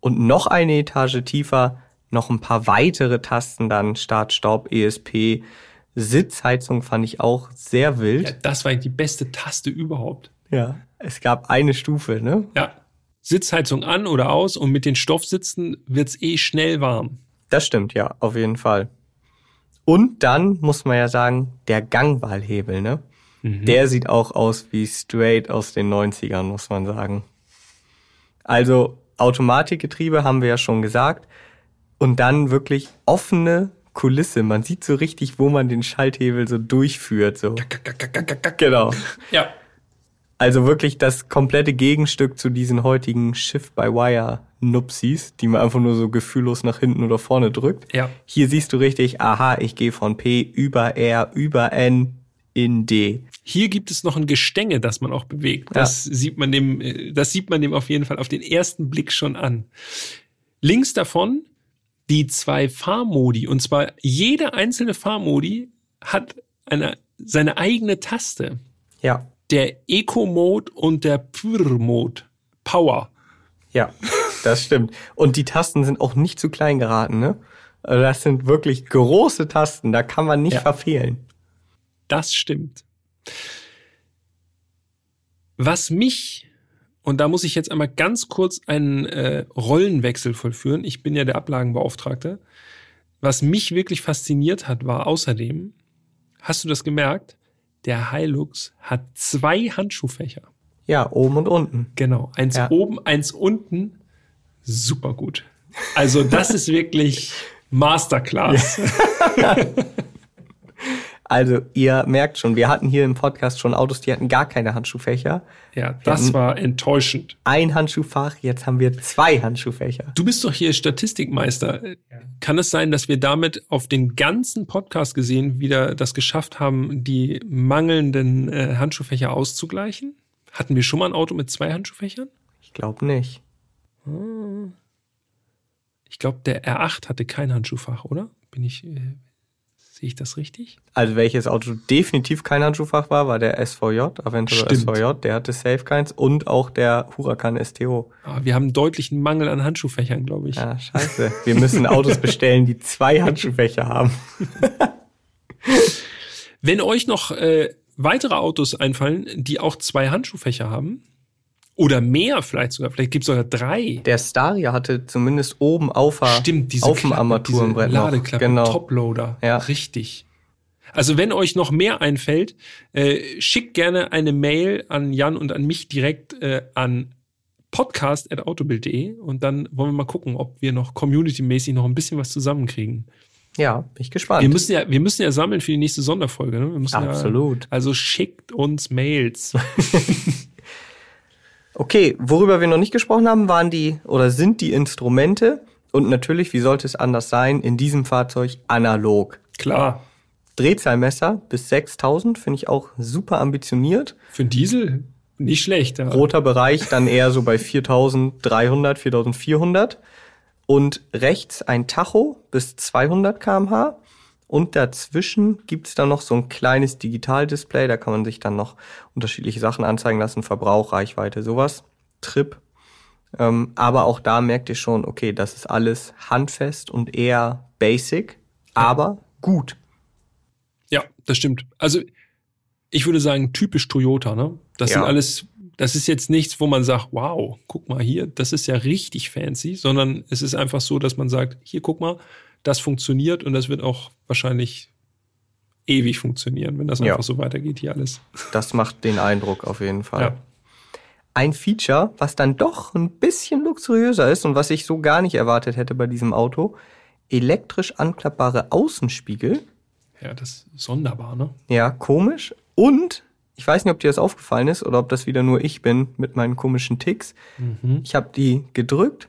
und noch eine Etage tiefer noch ein paar weitere Tasten dann Start Stopp ESP Sitzheizung fand ich auch sehr wild. Ja, das war die beste Taste überhaupt. Ja, es gab eine Stufe, ne? Ja. Sitzheizung an oder aus und mit den Stoffsitzen wird's eh schnell warm. Das stimmt, ja, auf jeden Fall. Und dann muss man ja sagen, der Gangwahlhebel, ne? Mhm. Der sieht auch aus wie straight aus den 90ern, muss man sagen. Also Automatikgetriebe haben wir ja schon gesagt. Und dann wirklich offene Kulisse. Man sieht so richtig, wo man den Schalthebel so durchführt. So. Genau. Ja. Also wirklich das komplette Gegenstück zu diesen heutigen Shift-by-Wire-Nupsis, die man einfach nur so gefühllos nach hinten oder vorne drückt. Ja. Hier siehst du richtig, aha, ich gehe von P über R über N in D. Hier gibt es noch ein Gestänge, das man auch bewegt. Das ja. sieht man dem, äh, das sieht man dem auf jeden Fall auf den ersten Blick schon an. Links davon die zwei Fahrmodi. Und zwar jede einzelne Fahrmodi hat eine, seine eigene Taste. Ja. Der Eco-Mode und der Pure-Mode. Power. Ja, das stimmt. Und die Tasten sind auch nicht zu klein geraten, ne? Also das sind wirklich große Tasten, da kann man nicht ja. verfehlen. Das stimmt. Was mich und da muss ich jetzt einmal ganz kurz einen äh, Rollenwechsel vollführen. Ich bin ja der Ablagenbeauftragte. Was mich wirklich fasziniert hat, war außerdem, hast du das gemerkt? Der Hilux hat zwei Handschuhfächer. Ja, oben und unten. Genau. Eins ja. oben, eins unten. Super gut. Also das ist wirklich Masterclass. Ja. Also ihr merkt schon, wir hatten hier im Podcast schon Autos, die hatten gar keine Handschuhfächer. Ja, das war enttäuschend. Ein Handschuhfach, jetzt haben wir zwei Handschuhfächer. Du bist doch hier Statistikmeister. Kann es sein, dass wir damit auf den ganzen Podcast gesehen wieder das geschafft haben, die mangelnden äh, Handschuhfächer auszugleichen? Hatten wir schon mal ein Auto mit zwei Handschuhfächern? Ich glaube nicht. Ich glaube, der R8 hatte kein Handschuhfach, oder? Bin ich, äh, sehe ich das richtig? Also welches Auto definitiv kein Handschuhfach war, war der SVJ, Aventador Stimmt. SVJ, der hatte safe keins und auch der Huracan STO. Ah, wir haben einen deutlichen Mangel an Handschuhfächern, glaube ich. Ja, scheiße. Wir müssen Autos bestellen, die zwei Handschuhfächer haben. Wenn euch noch äh, weitere Autos einfallen, die auch zwei Handschuhfächer haben, oder mehr vielleicht sogar, vielleicht gibt es sogar drei. Der Staria hatte zumindest oben auf Stimmt, diese Außenarmaturenbrett diese noch. Ladeklappe, Genau. Toploader. Ja. Richtig. Also wenn euch noch mehr einfällt, äh, schickt gerne eine Mail an Jan und an mich direkt äh, an podcast.autobild.de und dann wollen wir mal gucken, ob wir noch community-mäßig noch ein bisschen was zusammenkriegen. Ja, bin ich gespannt. Wir müssen ja, wir müssen ja sammeln für die nächste Sonderfolge. Ne? Absolut. Ja, also schickt uns Mails. Okay, worüber wir noch nicht gesprochen haben, waren die oder sind die Instrumente und natürlich, wie sollte es anders sein, in diesem Fahrzeug analog. Klar. Drehzahlmesser bis 6000 finde ich auch super ambitioniert. Für einen Diesel nicht schlecht. Ja. Roter Bereich dann eher so bei 4300, 4400 und rechts ein Tacho bis 200 kmh und dazwischen gibt's dann noch so ein kleines Digitaldisplay, da kann man sich dann noch unterschiedliche Sachen anzeigen lassen, Verbrauch, Reichweite, sowas, Trip. Ähm, aber auch da merkt ihr schon, okay, das ist alles handfest und eher basic, aber gut. Ja, das stimmt. Also ich würde sagen, typisch Toyota, ne? Das Ja. sind alles, das ist jetzt nichts, wo man sagt, wow, guck mal hier, das ist ja richtig fancy, sondern es ist einfach so, dass man sagt, hier guck mal, das funktioniert und das wird auch wahrscheinlich ewig funktionieren, wenn das Ja. einfach so weitergeht hier alles. Das macht den Eindruck auf jeden Fall. Ja. Ein Feature, was dann doch ein bisschen luxuriöser ist und was ich so gar nicht erwartet hätte bei diesem Auto, elektrisch anklappbare Außenspiegel. Ja, das ist sonderbar, ne? Ja, komisch. Und ich weiß nicht, ob dir das aufgefallen ist oder ob das wieder nur ich bin mit meinen komischen Ticks. Ich habe die gedrückt,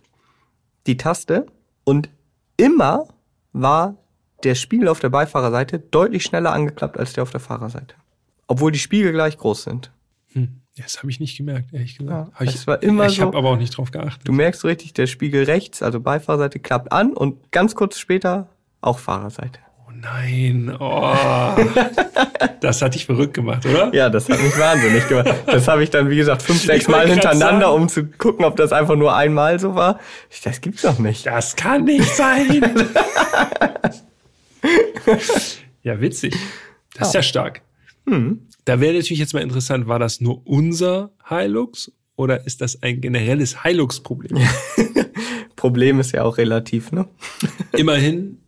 die Taste, und immer war der Spiegel auf der Beifahrerseite deutlich schneller angeklappt als der auf der Fahrerseite. Obwohl die Spiegel gleich groß sind. Hm. Das habe ich nicht gemerkt, ehrlich gesagt. Ja, ich, war immer ich so- habe aber auch nicht drauf geachtet. Du merkst so richtig, der Spiegel rechts, also Beifahrerseite, klappt an und ganz kurz später auch Fahrerseite. Nein, oh. das hat dich verrückt gemacht, oder? Ja, das hat mich wahnsinnig gemacht. Das habe ich dann, wie gesagt, fünf, sechs Mal hintereinander, um zu gucken, ob das einfach nur einmal so war. Das gibt's doch nicht. Das kann nicht sein. ja, witzig. Das ist ja stark. Da wäre natürlich jetzt mal interessant, war das nur unser Hilux oder ist das ein generelles Hilux-Problem? Problem ist ja auch relativ, ne? Immerhin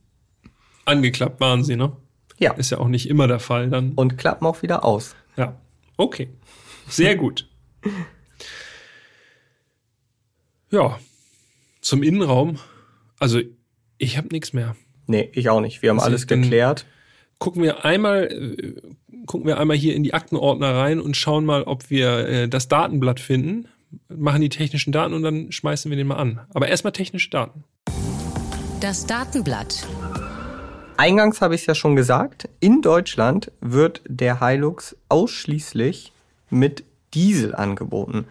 angeklappt waren sie, ne? Ja. Ist ja auch nicht immer der Fall dann. Und klappen auch wieder aus. Ja, okay. Sehr gut. Ja, zum Innenraum. Also, ich habe nichts mehr. Nee, ich auch nicht. Wir haben Also alles geklärt. Gucken wir einmal, äh, gucken wir einmal hier in die Aktenordner rein und schauen mal, ob wir äh, das Datenblatt finden, machen die technischen Daten und dann schmeißen wir den mal an. Aber erstmal technische Daten. Das Datenblatt. Eingangs habe ich es ja schon gesagt. In Deutschland wird der Hilux ausschließlich mit Diesel angeboten.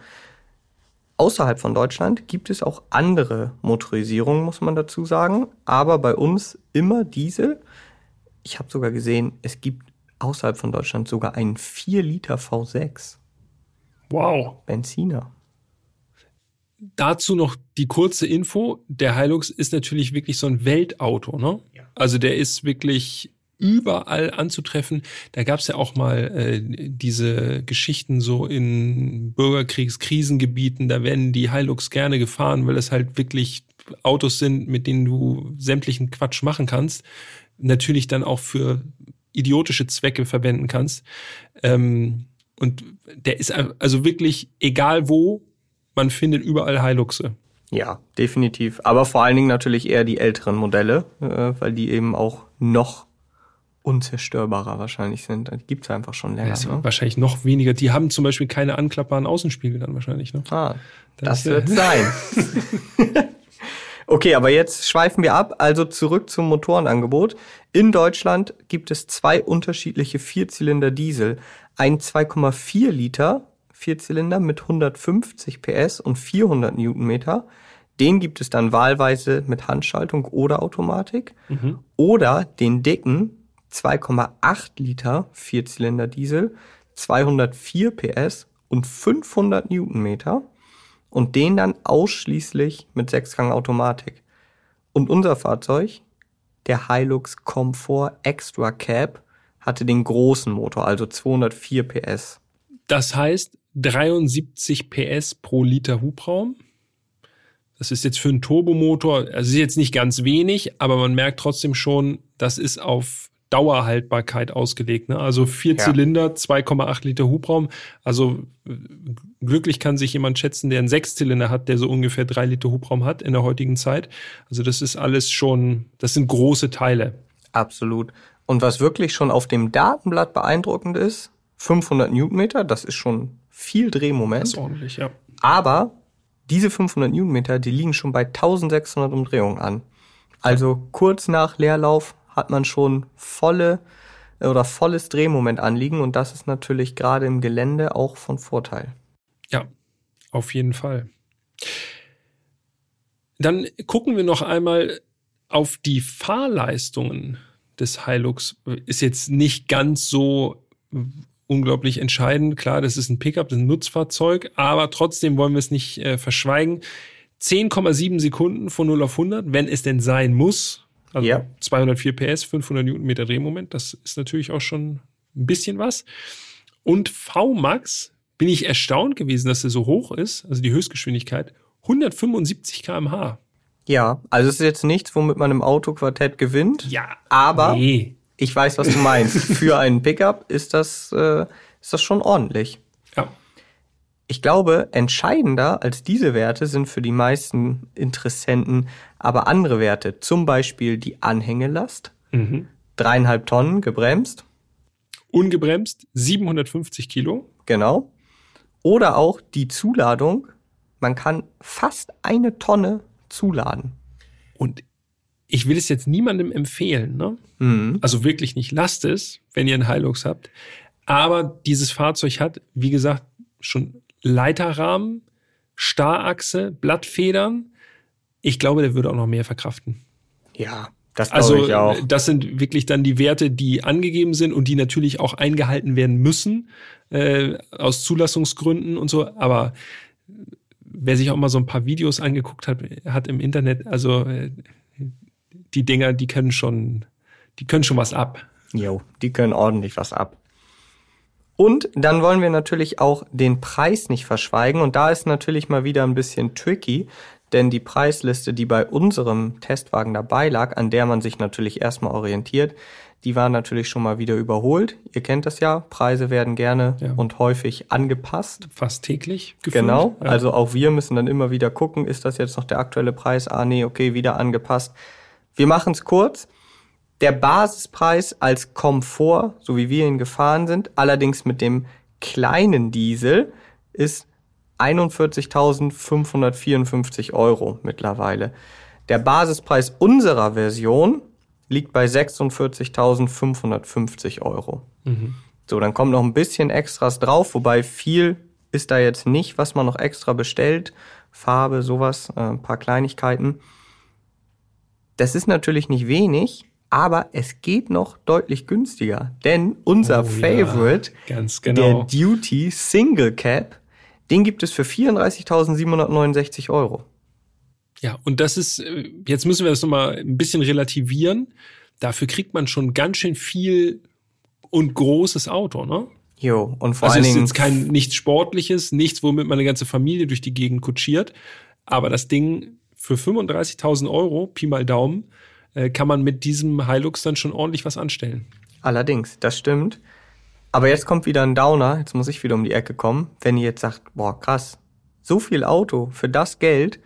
Außerhalb von Deutschland gibt es auch andere Motorisierungen, muss man dazu sagen. Aber bei uns immer Diesel. Ich habe sogar gesehen, es gibt außerhalb von Deutschland sogar einen 4 Liter V6 Wow. Benziner. Dazu noch die kurze Info. Der Hilux ist natürlich wirklich so ein Weltauto, ne? Also der ist wirklich überall anzutreffen. Da gab es ja auch mal äh, diese Geschichten so in Bürgerkriegskrisengebieten. Da werden die Hilux gerne gefahren, weil es halt wirklich Autos sind, mit denen du sämtlichen Quatsch machen kannst. Natürlich dann auch für idiotische Zwecke verwenden kannst. Ähm, und der ist also wirklich, egal wo, man findet überall Hiluxe. Ja, definitiv. Aber vor allen Dingen natürlich eher die älteren Modelle, äh, weil die eben auch noch unzerstörbarer wahrscheinlich sind. Die gibt's einfach schon länger. Ja, ne? Wahrscheinlich noch weniger. Die haben zum Beispiel keine anklappbaren Außenspiegel dann wahrscheinlich. Ne? Ah, das, Das, wird sein. okay, aber jetzt schweifen wir ab. Also zurück zum Motorenangebot. In Deutschland gibt es zwei unterschiedliche Vierzylinder Diesel. Ein 2,4 Liter Vierzylinder mit 150 PS und 400 Newtonmeter. Den gibt es dann wahlweise mit Handschaltung oder Automatik. Oder den dicken 2,8 Liter Vierzylinder Diesel, 204 PS und 500 Newtonmeter und den dann ausschließlich mit Sechsgang Automatik. Und unser Fahrzeug, der Hilux Comfort Extra Cab, hatte den großen Motor, also 204 PS. Das heißt 73 PS pro Liter Hubraum. Das ist jetzt für einen Turbomotor, also ist jetzt nicht ganz wenig, aber man merkt trotzdem schon, das ist auf Dauerhaltbarkeit ausgelegt. Ne? Also vier Ja. Zylinder, 2,8 Liter Hubraum. Also äh, glücklich kann sich jemand schätzen, der einen Sechszylinder hat, der so ungefähr drei Liter Hubraum hat in der heutigen Zeit. Also das ist alles schon, das sind große Teile. Absolut. Und was wirklich schon auf dem Datenblatt beeindruckend ist, 500 Newtonmeter, das ist schon viel Drehmoment. Das ist ordentlich, ja. Aber diese 500 Newtonmeter, die liegen schon bei 1600 Umdrehungen an. Also kurz nach Leerlauf hat man schon volle äh, oder volles Drehmoment anliegen und das ist natürlich gerade im Gelände auch von Vorteil. Ja, auf jeden Fall. Dann gucken wir noch einmal auf die Fahrleistungen des Hilux. Ist jetzt nicht ganz so unglaublich entscheidend. Klar, das ist ein Pickup, das ist ein Nutzfahrzeug, aber trotzdem wollen wir es nicht äh, verschweigen. 10,7 Sekunden von 0 auf 100, wenn es denn sein muss. Also Ja. 204 PS, 500 Newtonmeter Drehmoment, das ist natürlich auch schon ein bisschen was. Und VMAX bin ich erstaunt gewesen, dass er so hoch ist, also die Höchstgeschwindigkeit, 175 km/h. Ja, also es ist jetzt nichts, womit man im Autoquartett gewinnt. Ja. Aber Nee. Ich weiß, was du meinst. Für einen Pickup ist das, äh, ist das schon ordentlich. Ja. Ich glaube, entscheidender als diese Werte sind für die meisten Interessenten aber andere Werte. Zum Beispiel die Anhängelast. Mhm. Dreieinhalb Tonnen gebremst. Ungebremst, 750 Kilo. Genau. Oder auch die Zuladung. Man kann fast eine Tonne zuladen. Und ich will es jetzt niemandem empfehlen, ne? Mhm. Also wirklich nicht. Lasst es, wenn ihr einen Hilux habt. Aber dieses Fahrzeug hat, wie gesagt, schon Leiterrahmen, Starrachse, Blattfedern. Ich glaube, der würde auch noch mehr verkraften. Ja, das glaube Also ich auch. das sind wirklich dann die Werte, die angegeben sind und die natürlich auch eingehalten werden müssen äh, aus Zulassungsgründen und so. Aber wer sich auch mal so ein paar Videos angeguckt hat, hat im Internet, also äh, die Dinger, die können schon, die können schon was ab. Jo, die können ordentlich was ab. Und dann wollen wir natürlich auch den Preis nicht verschweigen. Und da ist natürlich mal wieder ein bisschen tricky, denn die Preisliste, die bei unserem Testwagen dabei lag, an der man sich natürlich erstmal orientiert, die war natürlich schon mal wieder überholt. Ihr kennt das ja, Preise werden gerne Ja. und häufig angepasst. Fast täglich. Gefühlt. Genau, Ja. also auch wir müssen dann immer wieder gucken, ist das jetzt noch der aktuelle Preis? Ah nee, okay, wieder angepasst. Wir machen es kurz. Der Basispreis als Komfort, so wie wir ihn gefahren sind, allerdings mit dem kleinen Diesel, ist 41.554 Euro mittlerweile. Der Basispreis unserer Version liegt bei 46.550 Euro. So, dann kommt noch ein bisschen Extras drauf, wobei viel ist da jetzt nicht, was man noch extra bestellt. Farbe, sowas, äh, ein paar Kleinigkeiten. Das ist natürlich nicht wenig, aber es geht noch deutlich günstiger. Denn unser Oh ja, Favorite, der genau. Duty Single Cap, den gibt es für 34.769 Euro. Ja, und das ist, äh, jetzt müssen wir das nochmal ein bisschen relativieren. Dafür kriegt man schon ganz schön viel und großes Auto, ne? Jo, und vor also allen es ist Dingen jetzt kein nichts Sportliches, nichts, womit man eine ganze Familie durch die Gegend kutschiert. Aber das Ding für 35.000 Euro, Pi mal Daumen, äh, kann man mit diesem Hilux dann schon ordentlich was anstellen. Allerdings, das stimmt. Aber jetzt kommt wieder ein Downer, jetzt muss ich wieder um die Ecke kommen. Wenn ihr jetzt sagt, boah, krass, so viel Auto für das Geld,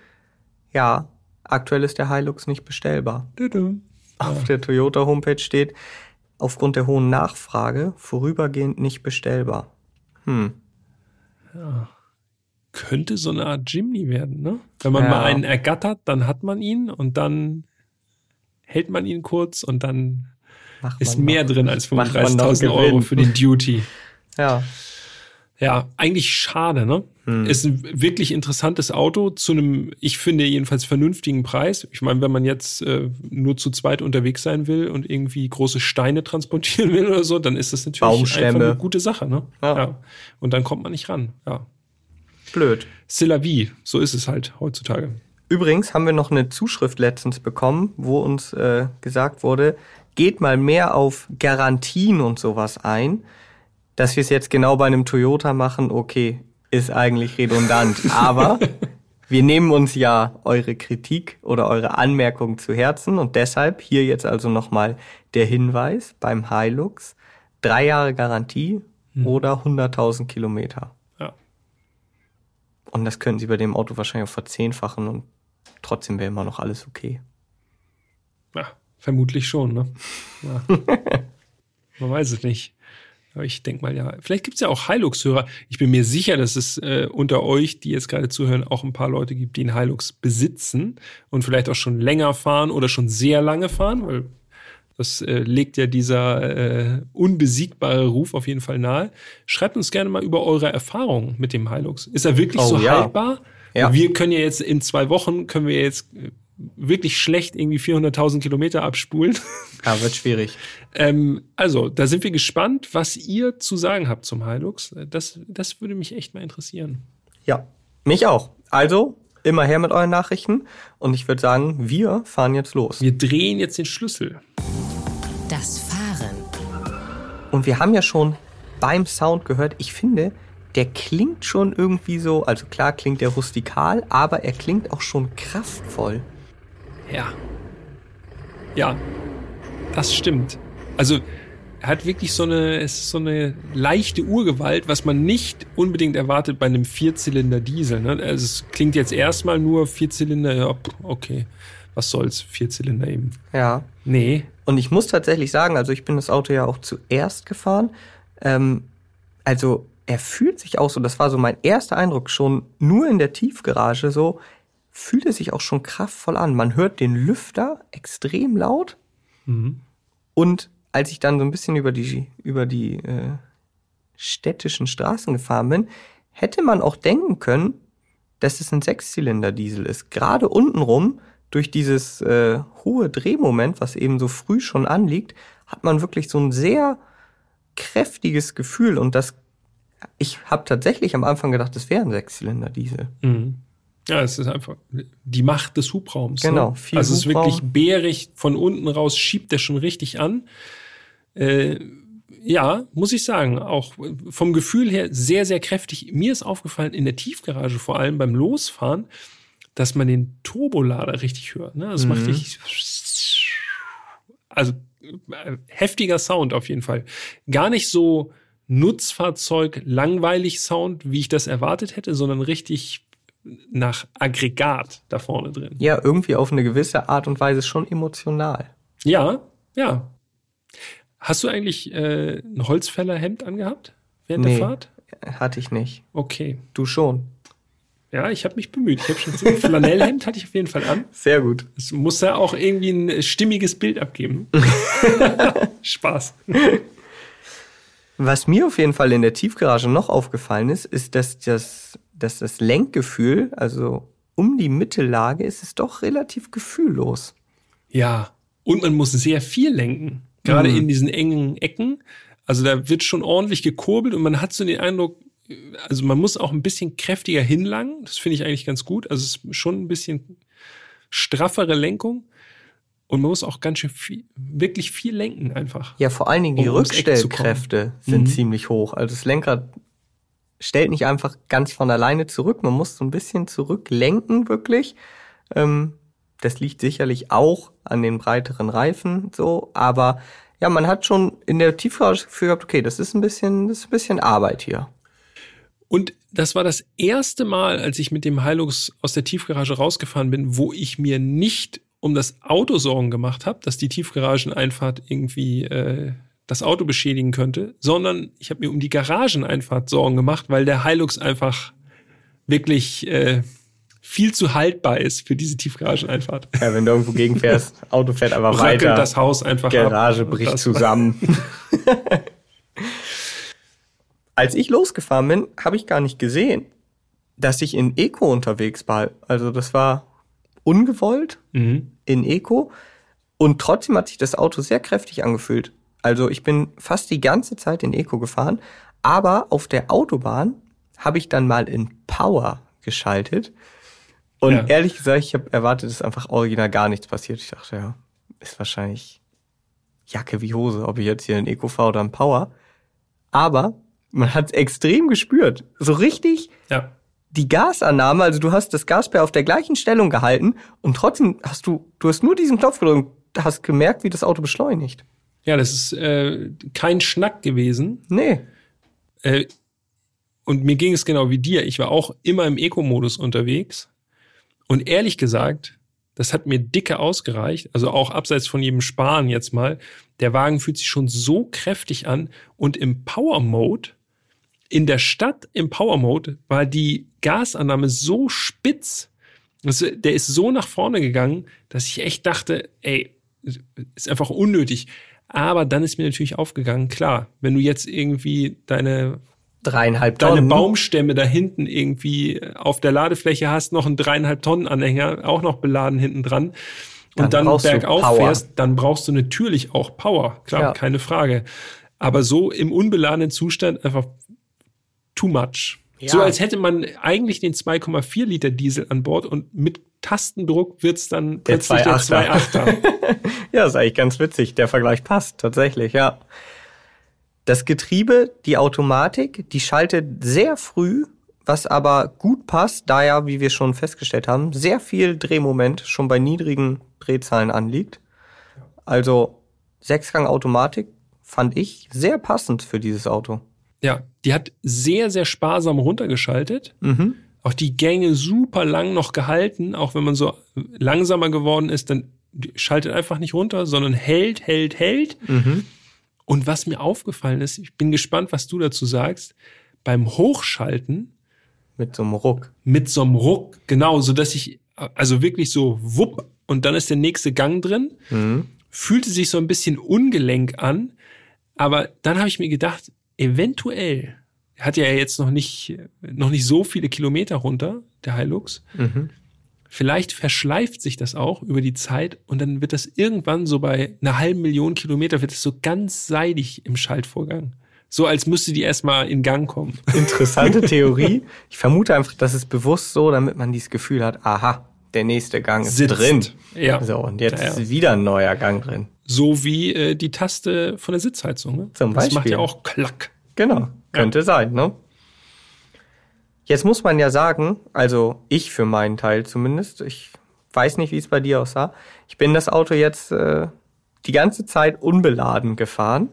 ja, aktuell ist der Hilux nicht bestellbar. Tüdüm. Auf der Toyota Homepage steht, aufgrund der hohen Nachfrage vorübergehend nicht bestellbar. Hm. Ja. Könnte so eine Art Jimny werden, ne? Wenn man Ja. mal einen ergattert, dann hat man ihn und dann hält man ihn kurz und dann Macht ist mehr noch. drin als Macht man noch 35.000 Euro für den Duty. Ja. Ja, eigentlich schade, ne? Hm. Ist ein wirklich interessantes Auto zu einem, ich finde jedenfalls vernünftigen Preis. Ich meine, wenn man jetzt äh, nur zu zweit unterwegs sein will und irgendwie große Steine transportieren will oder so, dann ist das natürlich einfach eine gute Sache, ne? Ja. Und dann kommt man nicht ran. Ja. Blöd. C'est la vie. So ist es halt heutzutage. Übrigens haben wir noch eine Zuschrift letztens bekommen, wo uns äh, gesagt wurde, geht mal mehr auf Garantien und sowas ein. Dass wir es jetzt genau bei einem Toyota machen, okay, ist eigentlich redundant. Aber wir nehmen uns ja eure Kritik oder eure Anmerkung zu Herzen und deshalb hier jetzt also nochmal der Hinweis beim Hilux. Drei Jahre Garantie oder 100.000 Kilometer. Und das könnten sie bei dem Auto wahrscheinlich auch verzehnfachen und trotzdem wäre immer noch alles okay. Ja, vermutlich schon, ne? Ja. Man weiß es nicht. Aber ich denke mal, ja. Vielleicht gibt es ja auch Hilux-Hörer. Ich bin mir sicher, dass es äh, unter euch, die jetzt gerade zuhören, auch ein paar Leute gibt, die einen Hilux besitzen und vielleicht auch schon länger fahren oder schon sehr lange fahren, weil das äh, legt ja dieser äh, unbesiegbare Ruf auf jeden Fall nahe. Schreibt uns gerne mal über eure Erfahrungen mit dem Hilux. Ist er wirklich Oh, so ja. haltbar? Ja. Wir können ja jetzt in zwei Wochen, können wir jetzt äh, wirklich schlecht irgendwie 400.000 Kilometer abspulen. Ja, wird schwierig. ähm, also, da sind wir gespannt, was ihr zu sagen habt zum Hilux. Das, das würde mich echt mal interessieren. Ja, mich auch. Also, immer her mit euren Nachrichten. Und ich würde sagen, wir fahren jetzt los. Wir drehen jetzt den Schlüssel. Das Fahren. Und wir haben ja schon beim Sound gehört, ich finde, der klingt schon irgendwie so, also klar klingt der rustikal, aber er klingt auch schon kraftvoll. Ja. Ja, das stimmt. Also, er hat wirklich so eine, es ist so eine leichte Urgewalt, was man nicht unbedingt erwartet bei einem Vierzylinder Diesel. Ne? Also es klingt jetzt erstmal nur Vierzylinder, ja, okay, was soll's, Vierzylinder eben. Ja. Nee, Und ich muss tatsächlich sagen, also ich bin das Auto ja auch zuerst gefahren. Ähm, also er fühlt sich auch so, das war so mein erster Eindruck, schon nur in der Tiefgarage so, fühlt er sich auch schon kraftvoll an. Man hört den Lüfter extrem laut. Und als ich dann so ein bisschen über die, über die äh, städtischen Straßen gefahren bin, hätte man auch denken können, dass es ein Sechszylinder-Diesel ist. Gerade untenrum, durch dieses äh, hohe Drehmoment, was eben so früh schon anliegt, hat man wirklich so ein sehr kräftiges Gefühl. Und das, ich habe tatsächlich am Anfang gedacht, das wäre ein Sechszylinder-Diesel. Mhm. Ja, es ist einfach die Macht des Hubraums. Genau, Ne? viel also es ist wirklich bärig, von unten raus schiebt der schon richtig an. Äh, ja, muss ich sagen, auch vom Gefühl her sehr, sehr kräftig. Mir ist aufgefallen, in der Tiefgarage, vor allem beim Losfahren, dass man den Turbolader richtig hört. Ne? Das macht Mhm. richtig. Also äh, heftiger Sound auf jeden Fall. Gar nicht so Nutzfahrzeug langweilig Sound, wie ich das erwartet hätte, sondern richtig nach Aggregat da vorne drin. Ja, irgendwie auf eine gewisse Art und Weise schon emotional. Ja, ja. Hast du eigentlich äh, ein Holzfällerhemd angehabt während der Nee. Fahrt? Hatte ich nicht. Okay. Du schon. Ja, ich habe mich bemüht. Ich habe schon ein Flanellhemd hatte ich auf jeden Fall an. Sehr gut. Es muss ja auch irgendwie ein stimmiges Bild abgeben. Spaß. Was mir auf jeden Fall in der Tiefgarage noch aufgefallen ist, ist, dass das, dass das Lenkgefühl, also um die Mittellage, ist es doch relativ gefühllos. Ja, und man muss sehr viel lenken. Gerade Mhm. in diesen engen Ecken. Also da wird schon ordentlich gekurbelt und man hat so den Eindruck, also man muss auch ein bisschen kräftiger hinlangen. Das finde ich eigentlich ganz gut. Also es ist schon ein bisschen straffere Lenkung. Und man muss auch ganz schön viel, wirklich viel lenken einfach. Ja, vor allen Dingen die Um. Rückstellkräfte sind Mhm. ziemlich hoch. Also das Lenkrad stellt nicht einfach ganz von alleine zurück. Man muss so ein bisschen zurücklenken, wirklich. Ähm, das liegt sicherlich auch an den breiteren Reifen, so. Aber ja, man hat schon in der Tiefgarage das Gefühl gehabt, okay, das ist ein bisschen, das ist ein bisschen Arbeit hier. Und das war das erste Mal, als ich mit dem Hilux aus der Tiefgarage rausgefahren bin, wo ich mir nicht um das Auto Sorgen gemacht habe, dass die Tiefgarageneinfahrt irgendwie äh, das Auto beschädigen könnte, sondern ich habe mir um die Garageneinfahrt Sorgen gemacht, weil der Hilux einfach wirklich äh, viel zu haltbar ist für diese Tiefgarageneinfahrt. Ja, wenn du irgendwo gegenfährst, Auto fährt einfach weiter. das Haus einfach Garage ab. bricht zusammen. Als ich losgefahren bin, habe ich gar nicht gesehen, dass ich in Eco unterwegs war. Also das war ungewollt Mhm. in Eco und trotzdem hat sich das Auto sehr kräftig angefühlt. Also ich bin fast die ganze Zeit in Eco gefahren, aber auf der Autobahn habe ich dann mal in Power geschaltet. Und Ja. ehrlich gesagt, ich habe erwartet, dass einfach original gar nichts passiert. Ich dachte, ja, ist wahrscheinlich Jacke wie Hose, ob ich jetzt hier in Eco fahre oder in Power. Aber man hat es extrem gespürt. So richtig Ja. die Gasannahme, also du hast das Gaspedal auf der gleichen Stellung gehalten und trotzdem hast du, du hast nur diesen Knopf gedrückt und hast gemerkt, wie das Auto beschleunigt. Ja, das ist äh, kein Schnack gewesen. Nee. Äh, und mir ging es genau wie dir. Ich war auch immer im Eco-Modus unterwegs. Und ehrlich gesagt, das hat mir dicke ausgereicht. Also auch abseits von jedem Sparen jetzt mal. Der Wagen fühlt sich schon so kräftig an. Und im Power-Mode, in der Stadt im Power-Mode, war die Gasannahme so spitz. Also der ist so nach vorne gegangen, dass ich echt dachte, ey, ist einfach unnötig. Aber dann ist mir natürlich aufgegangen, klar, wenn du jetzt irgendwie deine Dreieinhalb deine Tonnen. Baumstämme da hinten irgendwie auf der Ladefläche hast, noch einen dreieinhalb Tonnen Anhänger, auch noch beladen hinten dran Dann und dann du bergauf Power. fährst, dann brauchst du natürlich auch Power, klar, Ja. keine Frage. Aber so im unbeladenen Zustand einfach too much. Ja. So als hätte man eigentlich den 2,4 Liter Diesel an Bord und mit Tastendruck wird's dann Der plötzlich der 2,8er. 2,8er. Ja, ist eigentlich ganz witzig. Der Vergleich passt tatsächlich, ja. Das Getriebe, die Automatik, die schaltet sehr früh, was aber gut passt, da ja, wie wir schon festgestellt haben, sehr viel Drehmoment schon bei niedrigen Drehzahlen anliegt. Also Sechsgang Automatik fand ich sehr passend für dieses Auto. ja, die hat sehr, sehr sparsam runtergeschaltet. Mhm. auch die Gänge super lang noch gehalten, auch wenn man so langsamer geworden ist, dann schaltet einfach nicht runter, sondern hält, hält, hält. Mhm. Und was mir aufgefallen ist, ich bin gespannt, was du dazu sagst, beim Hochschalten Mit so einem Ruck. mit so einem Ruck, genau, so dass ich, also wirklich so wupp und dann ist der nächste Gang drin, Mhm. fühlte sich so ein bisschen ungelenk an, aber dann habe ich mir gedacht, eventuell hat ja jetzt noch nicht, noch nicht so viele Kilometer runter, der Hilux. Mhm. Vielleicht verschleift sich das auch über die Zeit und dann wird das irgendwann so bei einer halben Million Kilometer wird es so ganz seidig im Schaltvorgang. So als müsste die erstmal in Gang kommen. Interessante Theorie. Ich vermute einfach, das ist bewusst so, damit man dieses Gefühl hat, aha, der nächste Gang ist Sitzt. drin. Ja. So, und jetzt Ja, ja. ist wieder ein neuer Gang drin. So wie äh, die Taste von der Sitzheizung. Ne? Zum Das macht Beispiel. ja auch Klack. Genau, könnte sein, ne? Jetzt muss man ja sagen, also ich für meinen Teil zumindest, ich weiß nicht, wie es bei dir aussah. Ich bin das Auto jetzt äh, die ganze Zeit unbeladen gefahren.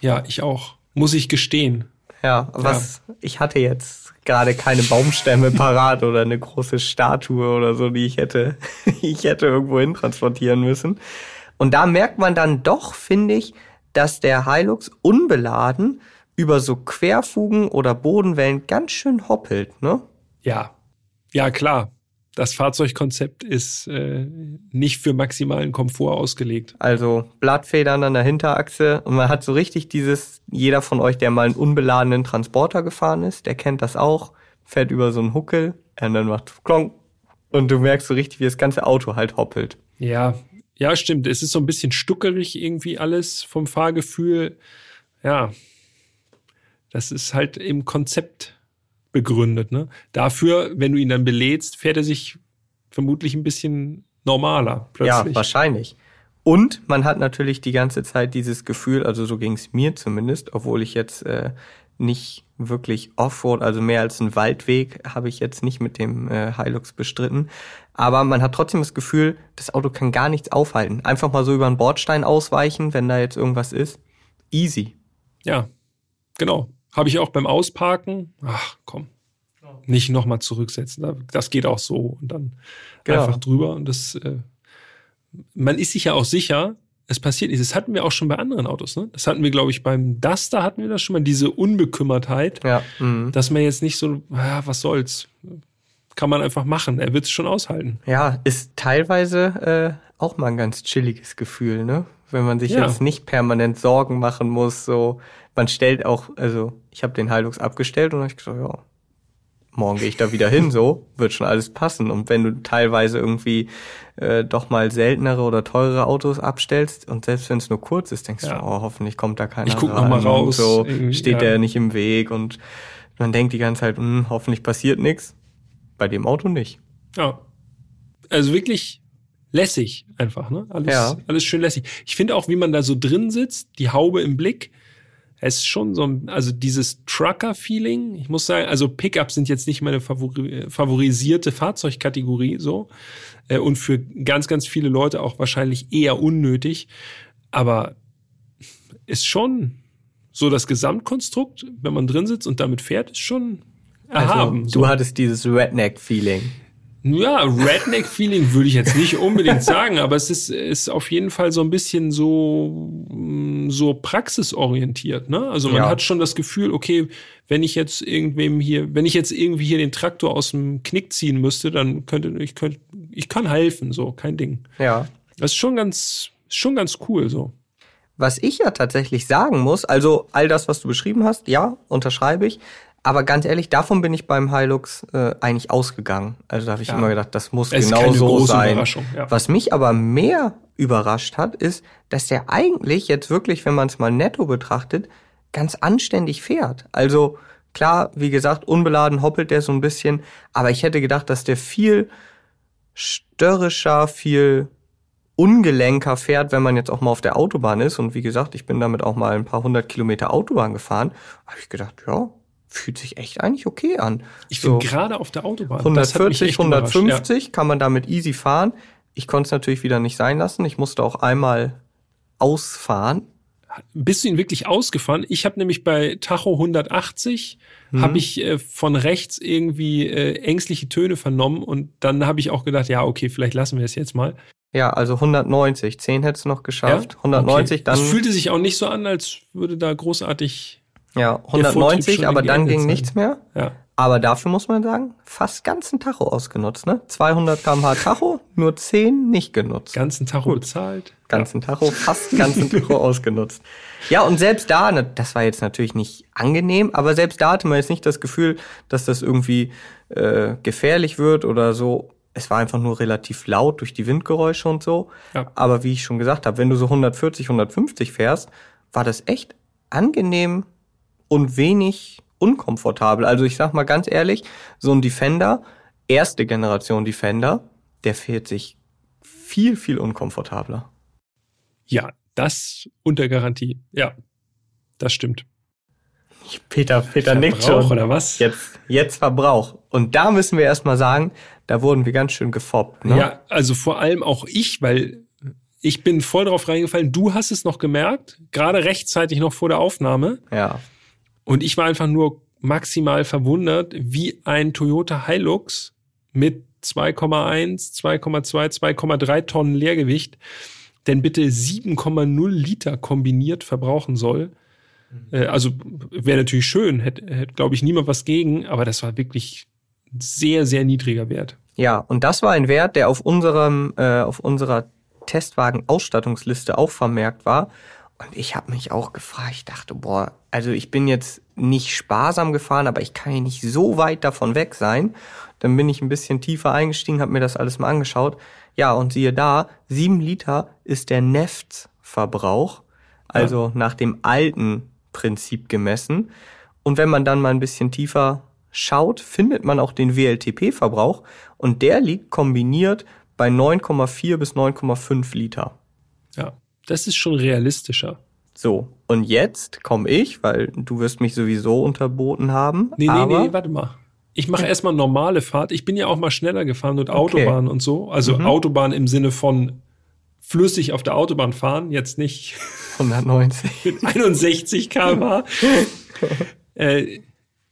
Ja, ich auch. Muss ich gestehen. Ja, was ich hatte jetzt gerade keine Baumstämme parat oder eine große Statue oder so, die ich hätte, ich hätte irgendwo hin transportieren müssen. Und da merkt man dann doch, finde ich, dass der Hilux unbeladen über so Querfugen oder Bodenwellen ganz schön hoppelt, ne? Ja. Ja, klar. Das Fahrzeugkonzept ist äh, nicht für maximalen Komfort ausgelegt. Also Blattfedern an der Hinterachse und man hat so richtig dieses, jeder von euch, der mal einen unbeladenen Transporter gefahren ist, der kennt das auch, fährt über so einen Huckel und dann macht klonk und du merkst so richtig, wie das ganze Auto halt hoppelt. Ja, ja, stimmt. Es ist so ein bisschen stuckerig irgendwie alles vom Fahrgefühl. Ja, das ist halt im Konzept begründet. Ne? Dafür, wenn du ihn dann belädst, fährt er sich vermutlich ein bisschen normaler plötzlich. Ja, wahrscheinlich. Und man hat natürlich die ganze Zeit dieses Gefühl, also so ging es mir zumindest, obwohl ich jetzt äh, nicht wirklich Offroad, also mehr als einen Waldweg, habe ich jetzt nicht mit dem äh, Hilux bestritten. Aber man hat trotzdem das Gefühl, das Auto kann gar nichts aufhalten. Einfach mal so über einen Bordstein ausweichen, wenn da jetzt irgendwas ist. Easy. Ja, genau. Habe ich auch beim Ausparken. Ach, komm. Nicht nochmal zurücksetzen. Das geht auch so. Und dann Genau. einfach drüber. Und das äh, man ist sich ja auch sicher, es passiert nichts. Das hatten wir auch schon bei anderen Autos. Ne? Das hatten wir, glaube ich, beim Duster hatten wir das schon mal, diese Unbekümmertheit, Ja. Mhm. dass man jetzt nicht so, ah, was soll's, kann man einfach machen. Er wird es schon aushalten. Ja, ist teilweise äh, auch mal ein ganz chilliges Gefühl, ne? Wenn man sich Ja. jetzt nicht permanent Sorgen machen muss, so man stellt auch, also ich habe den Hilux abgestellt und hab ich gesagt, ja, morgen gehe ich da wieder hin, so wird schon alles passen. Und wenn du teilweise irgendwie äh, doch mal seltenere oder teurere Autos abstellst und selbst wenn es nur kurz ist, denkst Ja. du, oh, hoffentlich kommt da keiner Ich guck noch mal raus, so steht ja. der nicht im Weg und man denkt die ganze Zeit, hm, hoffentlich passiert nichts. Bei dem Auto nicht. Ja. Also wirklich lässig einfach, ne? Alles, Ja. alles schön lässig. Ich finde auch, wie man da so drin sitzt, die Haube im Blick, es ist schon so ein, also dieses Trucker-Feeling. Ich muss sagen, also Pickups sind jetzt nicht meine favori favorisierte Fahrzeugkategorie so äh, und für ganz, ganz viele Leute auch wahrscheinlich eher unnötig. Aber ist schon so das Gesamtkonstrukt, wenn man drin sitzt und damit fährt, ist schon erhaben. Also, du hattest dieses Redneck-Feeling. Ja, Redneck-Feeling würde ich jetzt nicht unbedingt sagen, aber es ist, ist auf jeden Fall so ein bisschen so, so praxisorientiert, ne? Also man Ja. hat schon das Gefühl, okay, wenn ich jetzt irgendwem hier, wenn ich jetzt irgendwie hier den Traktor aus dem Knick ziehen müsste, dann könnte ich, könnte, ich kann helfen, so, kein Ding. Ja. Das ist schon ganz, schon ganz cool, so. Was ich ja tatsächlich sagen muss, also all das, was du beschrieben hast, ja, unterschreibe ich. Aber ganz ehrlich, davon bin ich beim Hilux äh, eigentlich ausgegangen. Also da habe ich Ja. immer gedacht, das muss Es genau so sein. Ja. Was mich aber mehr überrascht hat, ist, dass der eigentlich jetzt wirklich, wenn man es mal netto betrachtet, ganz anständig fährt. Also klar, wie gesagt, unbeladen hoppelt der so ein bisschen, aber ich hätte gedacht, dass der viel störrischer, viel ungelenker fährt, wenn man jetzt auch mal auf der Autobahn ist. Und wie gesagt, ich bin damit auch mal ein paar hundert Kilometer Autobahn gefahren. Habe ich gedacht, ja, fühlt sich echt eigentlich okay an. Ich So finde gerade auf der Autobahn. das hat mich 140, echt überrascht, ja. 150 kann man damit easy fahren. Ich konnte es natürlich wieder nicht sein lassen. Ich musste auch einmal ausfahren. Bist du ihn wirklich ausgefahren? Ich habe nämlich bei Tacho 180 Mhm. habe ich äh, von rechts irgendwie äh, ängstliche Töne vernommen und dann habe ich auch gedacht, ja, okay, vielleicht lassen wir es jetzt mal. Ja, also 190. 10 hättest du noch geschafft. Ja? 190, okay. dann. Das fühlte sich auch nicht so an, als würde da großartig. Ja, Vortrieb schon 190, aber dann ging nichts mehr. Ja. Aber dafür muss man sagen, fast ganzen Tacho ausgenutzt, ne? 200 kmh Tacho, nur 10 nicht genutzt. Ganzen Tacho bezahlt. ganzen Tacho, fast ganzen Tacho ausgenutzt. Ja, und selbst da, ne, das war jetzt natürlich nicht angenehm, aber selbst da hatte man jetzt nicht das Gefühl, dass das irgendwie äh, gefährlich wird oder so. Es war einfach nur relativ laut durch die Windgeräusche und so. Ja. Aber wie ich schon gesagt habe, wenn du so 140, 150 fährst, war das echt angenehm und wenig unkomfortabel. Also ich sag mal ganz ehrlich, so ein Defender, erste Generation Defender, der fährt sich viel, viel unkomfortabler. Ja, das unter Garantie. Ja, das stimmt. Peter, Peter nickt Verbrauch schon. oder was? Jetzt, jetzt Verbrauch. Und da müssen wir erstmal sagen, da wurden wir ganz schön gefoppt. Ne? Ja, also vor allem auch ich, weil ich bin voll drauf reingefallen. Du hast es noch gemerkt, gerade rechtzeitig noch vor der Aufnahme. ja. Und ich war einfach nur maximal verwundert, wie ein Toyota Hilux mit 2,1, 2,2, 2,3 Tonnen Leergewicht denn bitte 7,0 Liter kombiniert verbrauchen soll. Äh, also wäre natürlich schön, hätte, hätte glaube ich, niemand was gegen, aber das war wirklich sehr, sehr niedriger Wert. Ja, und das war ein Wert, der auf unserem, äh, auf unserer Testwagen-Ausstattungsliste auch vermerkt war. Und ich habe mich auch gefragt, ich dachte, boah, also ich bin jetzt nicht sparsam gefahren, aber ich kann ja nicht so weit davon weg sein. Dann bin ich ein bisschen tiefer eingestiegen, habe mir das alles mal angeschaut. Ja, und siehe da, sieben Liter ist der Nefts-Verbrauch, also nach dem alten Prinzip gemessen. Und wenn man dann mal ein bisschen tiefer schaut, findet man auch den WLTP-Verbrauch und der liegt kombiniert bei 9,4 bis 9,5 Liter. Ja, das ist schon realistischer. So, und jetzt komme ich, weil du wirst mich sowieso unterboten haben. Nee, nee, nee, warte mal. Ich mache erstmal normale Fahrt. Ich bin ja auch mal schneller gefahren und Autobahn und so. Also Mhm. Autobahn im Sinne von flüssig auf der Autobahn fahren, jetzt nicht 190. mit 61 km/h. äh,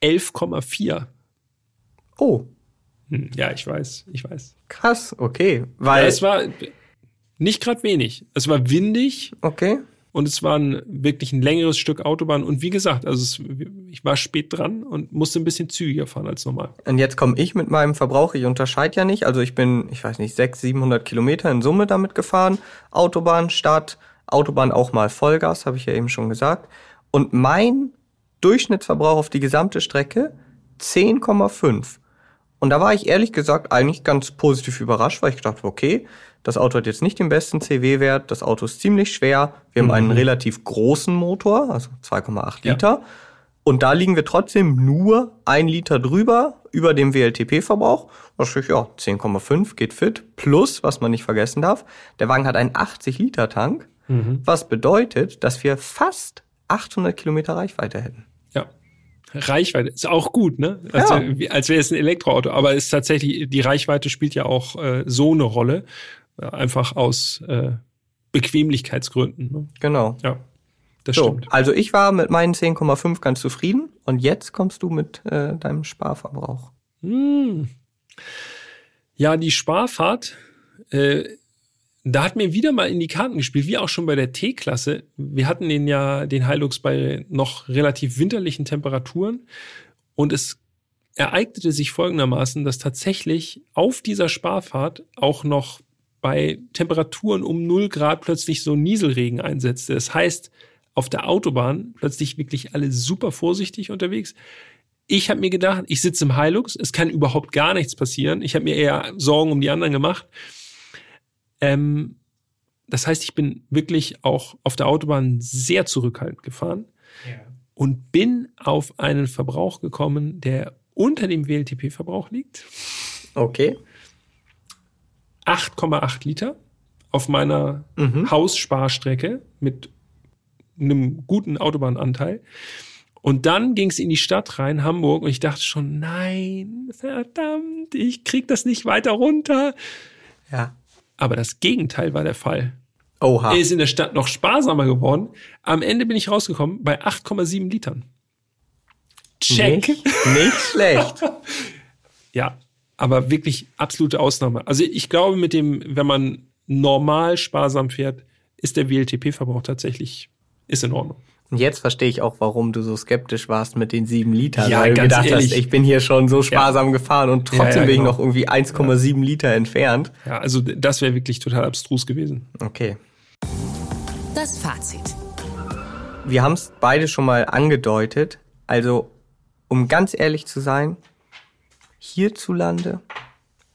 11,4. Oh, Hm, ja, ich weiß, ich weiß. krass, okay. Ja, Weil, es war Nicht gerade wenig. Es war windig. Okay. Und es war ein, wirklich ein längeres Stück Autobahn. Und wie gesagt, also es, ich war spät dran und musste ein bisschen zügiger fahren als normal. Und jetzt komme ich mit meinem Verbrauch. Ich unterscheide ja nicht. Also ich bin, ich weiß nicht, 600, 700 Kilometer in Summe damit gefahren. Autobahn, Stadt, Autobahn auch mal Vollgas, habe ich ja eben schon gesagt. Und mein Durchschnittsverbrauch auf die gesamte Strecke 10,5. Und da war ich ehrlich gesagt eigentlich ganz positiv überrascht, weil ich gedacht, okay, das Auto hat jetzt nicht den besten CW-Wert, das Auto ist ziemlich schwer, wir haben einen mhm. relativ großen Motor, also 2,8 Liter. Ja. Und da liegen wir trotzdem nur ein Liter drüber über dem WLTP-Verbrauch. Das ist ja 10,5 geht fit. Plus, was man nicht vergessen darf, der Wagen hat einen 80-Liter-Tank, mhm. was bedeutet, dass wir fast 800 Kilometer Reichweite hätten. Ja. Reichweite ist auch gut, ne? Also, ja. Als wäre es ein Elektroauto, aber ist tatsächlich, die Reichweite spielt ja auch äh, so eine Rolle. Einfach aus äh, Bequemlichkeitsgründen. Ne? Genau. Ja. Das so, stimmt. Also ich war mit meinen 10,5 ganz zufrieden und jetzt kommst du mit äh, deinem Sparverbrauch. Hm. Ja, die Sparfahrt, äh, da hat mir wieder mal in die Karten gespielt, wie auch schon bei der T-Klasse. Wir hatten den ja, den Hilux bei noch relativ winterlichen Temperaturen und es ereignete sich folgendermaßen, dass tatsächlich auf dieser Sparfahrt auch noch bei Temperaturen um 0 Grad plötzlich so Nieselregen einsetzte. Das heißt, auf der Autobahn plötzlich wirklich alle super vorsichtig unterwegs. Ich habe mir gedacht, ich sitze im Hilux, es kann überhaupt gar nichts passieren. Ich habe mir eher Sorgen um die anderen gemacht. Ähm, das heißt, ich bin wirklich auch auf der Autobahn sehr zurückhaltend gefahren ja. und bin auf einen Verbrauch gekommen, der unter dem WLTP-Verbrauch liegt. Okay. 8,8 Liter auf meiner mhm. Haussparstrecke mit einem guten Autobahnanteil. Und dann ging es in die Stadt rein, Hamburg, und ich dachte schon, nein, verdammt, ich krieg das nicht weiter runter. Ja. Aber das Gegenteil war der Fall. Oha. Er ist in der Stadt noch sparsamer geworden. Am Ende bin ich rausgekommen bei 8,7 Litern. Check. Nicht, nicht schlecht. ja, aber wirklich absolute Ausnahme. Also ich glaube, mit dem, wenn man normal sparsam fährt, ist der WLTP-Verbrauch tatsächlich ist in Ordnung. Und jetzt verstehe ich auch, warum du so skeptisch warst mit den sieben Litern. Ja, weil ganz du gedacht ehrlich. hast, ich bin hier schon so sparsam ja. gefahren und trotzdem ja, ja, bin ich genau. noch irgendwie 1,7 Liter entfernt. Ja, also das wäre wirklich total abstrus gewesen. Okay. Das Fazit. Wir haben es beide schon mal angedeutet. Also, um ganz ehrlich zu sein, hierzulande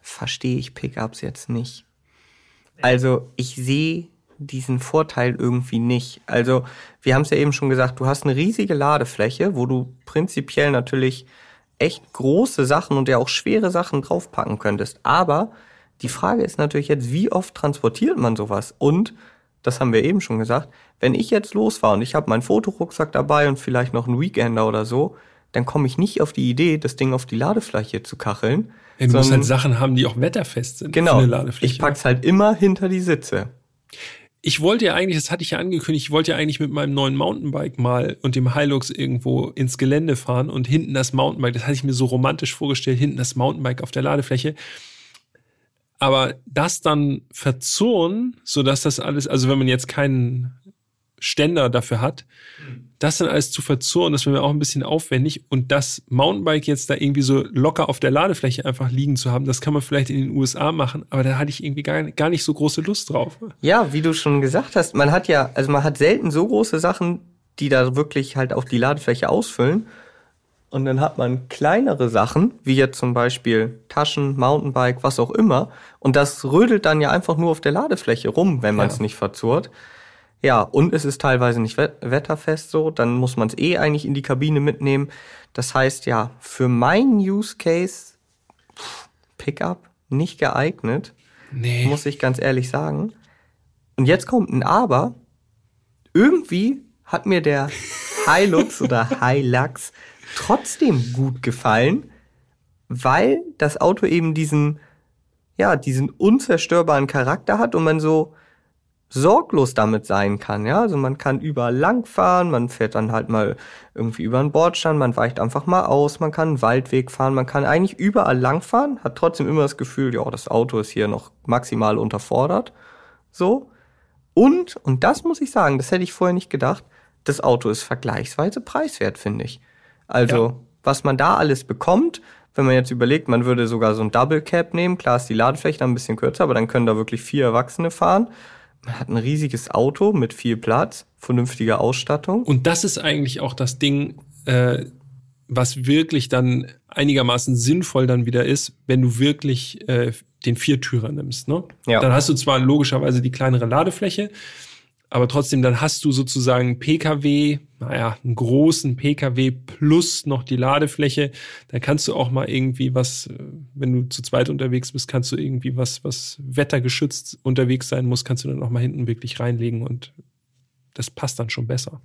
verstehe ich Pickups jetzt nicht. Also, ich sehe diesen Vorteil irgendwie nicht. Also wir haben es ja eben schon gesagt, du hast eine riesige Ladefläche, wo du prinzipiell natürlich echt große Sachen und ja auch schwere Sachen draufpacken könntest. Aber die Frage ist natürlich jetzt, wie oft transportiert man sowas? Und, das haben wir eben schon gesagt, wenn ich jetzt losfahre und ich habe meinen Fotorucksack dabei und vielleicht noch einen Weekender oder so, dann komme ich nicht auf die Idee, das Ding auf die Ladefläche zu kacheln. Ja, du musst halt Sachen haben, die auch wetterfest sind. Genau. Ich pack's halt immer hinter die Sitze ich wollte ja eigentlich, das hatte ich ja angekündigt, ich wollte ja eigentlich mit meinem neuen Mountainbike mal und dem Hilux irgendwo ins Gelände fahren und hinten das Mountainbike, das hatte ich mir so romantisch vorgestellt, hinten das Mountainbike auf der Ladefläche. Aber das dann verzurren, so dass das alles, also wenn man jetzt keinen Ständer dafür hat, das dann alles zu verzurren, das wäre mir auch ein bisschen aufwendig. Und das Mountainbike jetzt da irgendwie so locker auf der Ladefläche einfach liegen zu haben, das kann man vielleicht in den USA machen, aber da hatte ich irgendwie gar, gar nicht so große Lust drauf. Ja, wie du schon gesagt hast, man hat ja, also man hat selten so große Sachen, die da wirklich halt auch die Ladefläche ausfüllen. Und dann hat man kleinere Sachen, wie jetzt zum Beispiel Taschen, Mountainbike, was auch immer. Und das rödelt dann ja einfach nur auf der Ladefläche rum, wenn man es ja. nicht verzurrt. Ja, und es ist teilweise nicht wetterfest so, dann muss man es eh eigentlich in die Kabine mitnehmen. Das heißt ja, für meinen Use Case Pickup nicht geeignet, nee. muss ich ganz ehrlich sagen. Und jetzt kommt ein Aber. Irgendwie hat mir der Hilux oder Hilux trotzdem gut gefallen, weil das Auto eben diesen, ja, diesen unzerstörbaren Charakter hat und man so, sorglos damit sein kann. Ja, also man kann überall langfahren, man fährt dann halt mal irgendwie über einen Bordstein, man weicht einfach mal aus, man kann einen Waldweg fahren, man kann eigentlich überall langfahren, hat trotzdem immer das Gefühl, ja, das Auto ist hier noch maximal unterfordert. So. Und, und das muss ich sagen, das hätte ich vorher nicht gedacht, das Auto ist vergleichsweise preiswert, finde ich. Also, ja. was man da alles bekommt, wenn man jetzt überlegt, man würde sogar so ein Double Cap nehmen, klar ist die Ladefläche dann ein bisschen kürzer, aber dann können da wirklich vier Erwachsene fahren. Man hat ein riesiges Auto mit viel Platz, vernünftiger Ausstattung. Und das ist eigentlich auch das Ding, äh, was wirklich dann einigermaßen sinnvoll dann wieder ist, wenn du wirklich äh, den Viertürer nimmst. Ne? Ja. Dann hast du zwar logischerweise die kleinere Ladefläche, aber trotzdem, dann hast du sozusagen PKW, naja, einen großen PKW plus noch die Ladefläche. Da kannst du auch mal irgendwie was, äh, wenn du zu zweit unterwegs bist, kannst du irgendwie was, was wettergeschützt unterwegs sein muss, kannst du dann auch mal hinten wirklich reinlegen und das passt dann schon besser.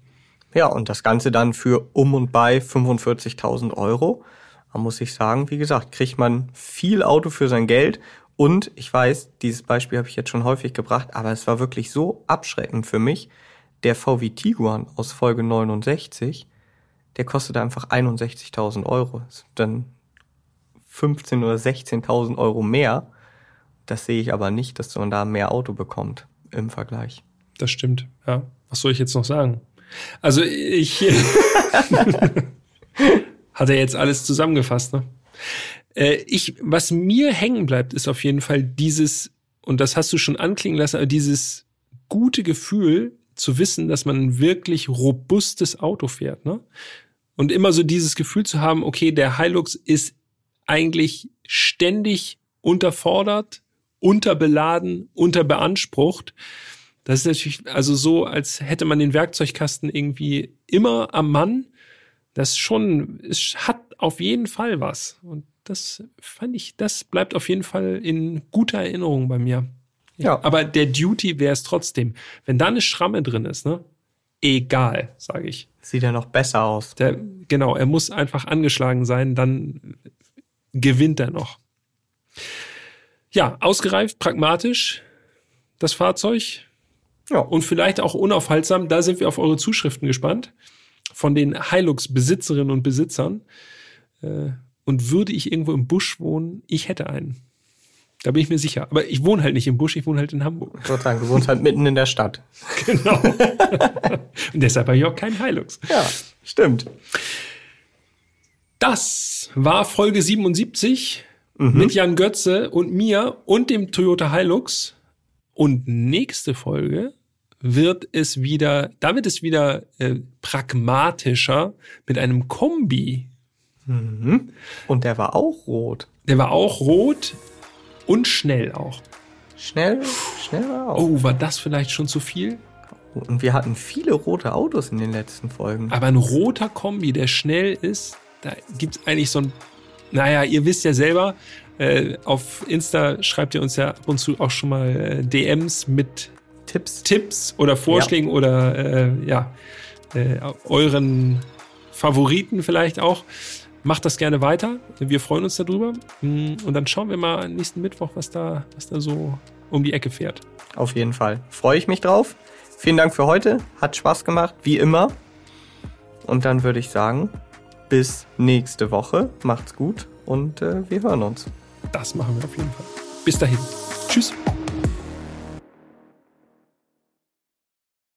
Ja, und das Ganze dann für um und bei 45.000 Euro. Da muss ich sagen, wie gesagt, kriegt man viel Auto für sein Geld. Und ich weiß, dieses Beispiel habe ich jetzt schon häufig gebracht, aber es war wirklich so abschreckend für mich. Der VW Tiguan aus Folge 69, der kostete einfach 61.000 Euro. Das sind dann 15.000 oder 16.000 Euro mehr. Das sehe ich aber nicht, dass man da mehr Auto bekommt im Vergleich. Das stimmt, ja. Was soll ich jetzt noch sagen? Also ich hat er jetzt alles zusammengefasst, ne? Äh, ich, was mir hängen bleibt, ist auf jeden Fall dieses, und das hast du schon anklingen lassen, dieses gute Gefühl zu wissen, dass man ein wirklich robustes Auto fährt, ne? Und immer so dieses Gefühl zu haben, okay, der Hilux ist eigentlich ständig unterfordert, unterbeladen, unterbeansprucht. Das ist natürlich also so, als hätte man den Werkzeugkasten irgendwie immer am Mann. Das schon, es hat auf jeden Fall was. Und das fand ich, das bleibt auf jeden Fall in guter Erinnerung bei mir. Ja. Aber der Duty wäre es trotzdem. Wenn da eine Schramme drin ist, ne? Egal, sage ich. Sieht ja noch besser aus. Der, genau, er muss einfach angeschlagen sein, dann gewinnt er noch. Ja, ausgereift, pragmatisch, das Fahrzeug. Ja. Und vielleicht auch unaufhaltsam, da sind wir auf eure Zuschriften gespannt. Von den Hilux-Besitzerinnen und Besitzern. Äh, und würde ich irgendwo im Busch wohnen, ich hätte einen. Da bin ich mir sicher. Aber ich wohne halt nicht im Busch, ich wohne halt in Hamburg. Sozusagen, du wohnst halt mitten in der Stadt. Genau. und deshalb habe ich auch keinen Hilux. Ja, stimmt. Das war Folge 77 mhm. mit Jan Götze und mir und dem Toyota Hilux. Und nächste Folge wird es wieder, da wird es wieder äh, pragmatischer mit einem Kombi. Mhm. Und der war auch rot. Der war auch rot und schnell auch. Schnell, schnell war auch. Oh, war das vielleicht schon zu viel? Und wir hatten viele rote Autos in den letzten Folgen. Aber ein roter Kombi, der schnell ist, da gibt es eigentlich so ein. Naja, ihr wisst ja selber, äh, auf Insta schreibt ihr uns ja ab und zu auch schon mal äh, DMs mit Tipps, Tipps oder Vorschlägen ja. oder äh, ja, äh, euren Favoriten vielleicht auch. Macht das gerne weiter. Wir freuen uns darüber. Mm, und dann schauen wir mal nächsten Mittwoch, was da, was da so um die Ecke fährt. Auf jeden Fall. Freue ich mich drauf. Vielen Dank für heute. Hat Spaß gemacht, wie immer. Und dann würde ich sagen, bis nächste Woche. Macht's gut und äh, wir hören uns. Das machen wir auf jeden Fall. Bis dahin. Tschüss.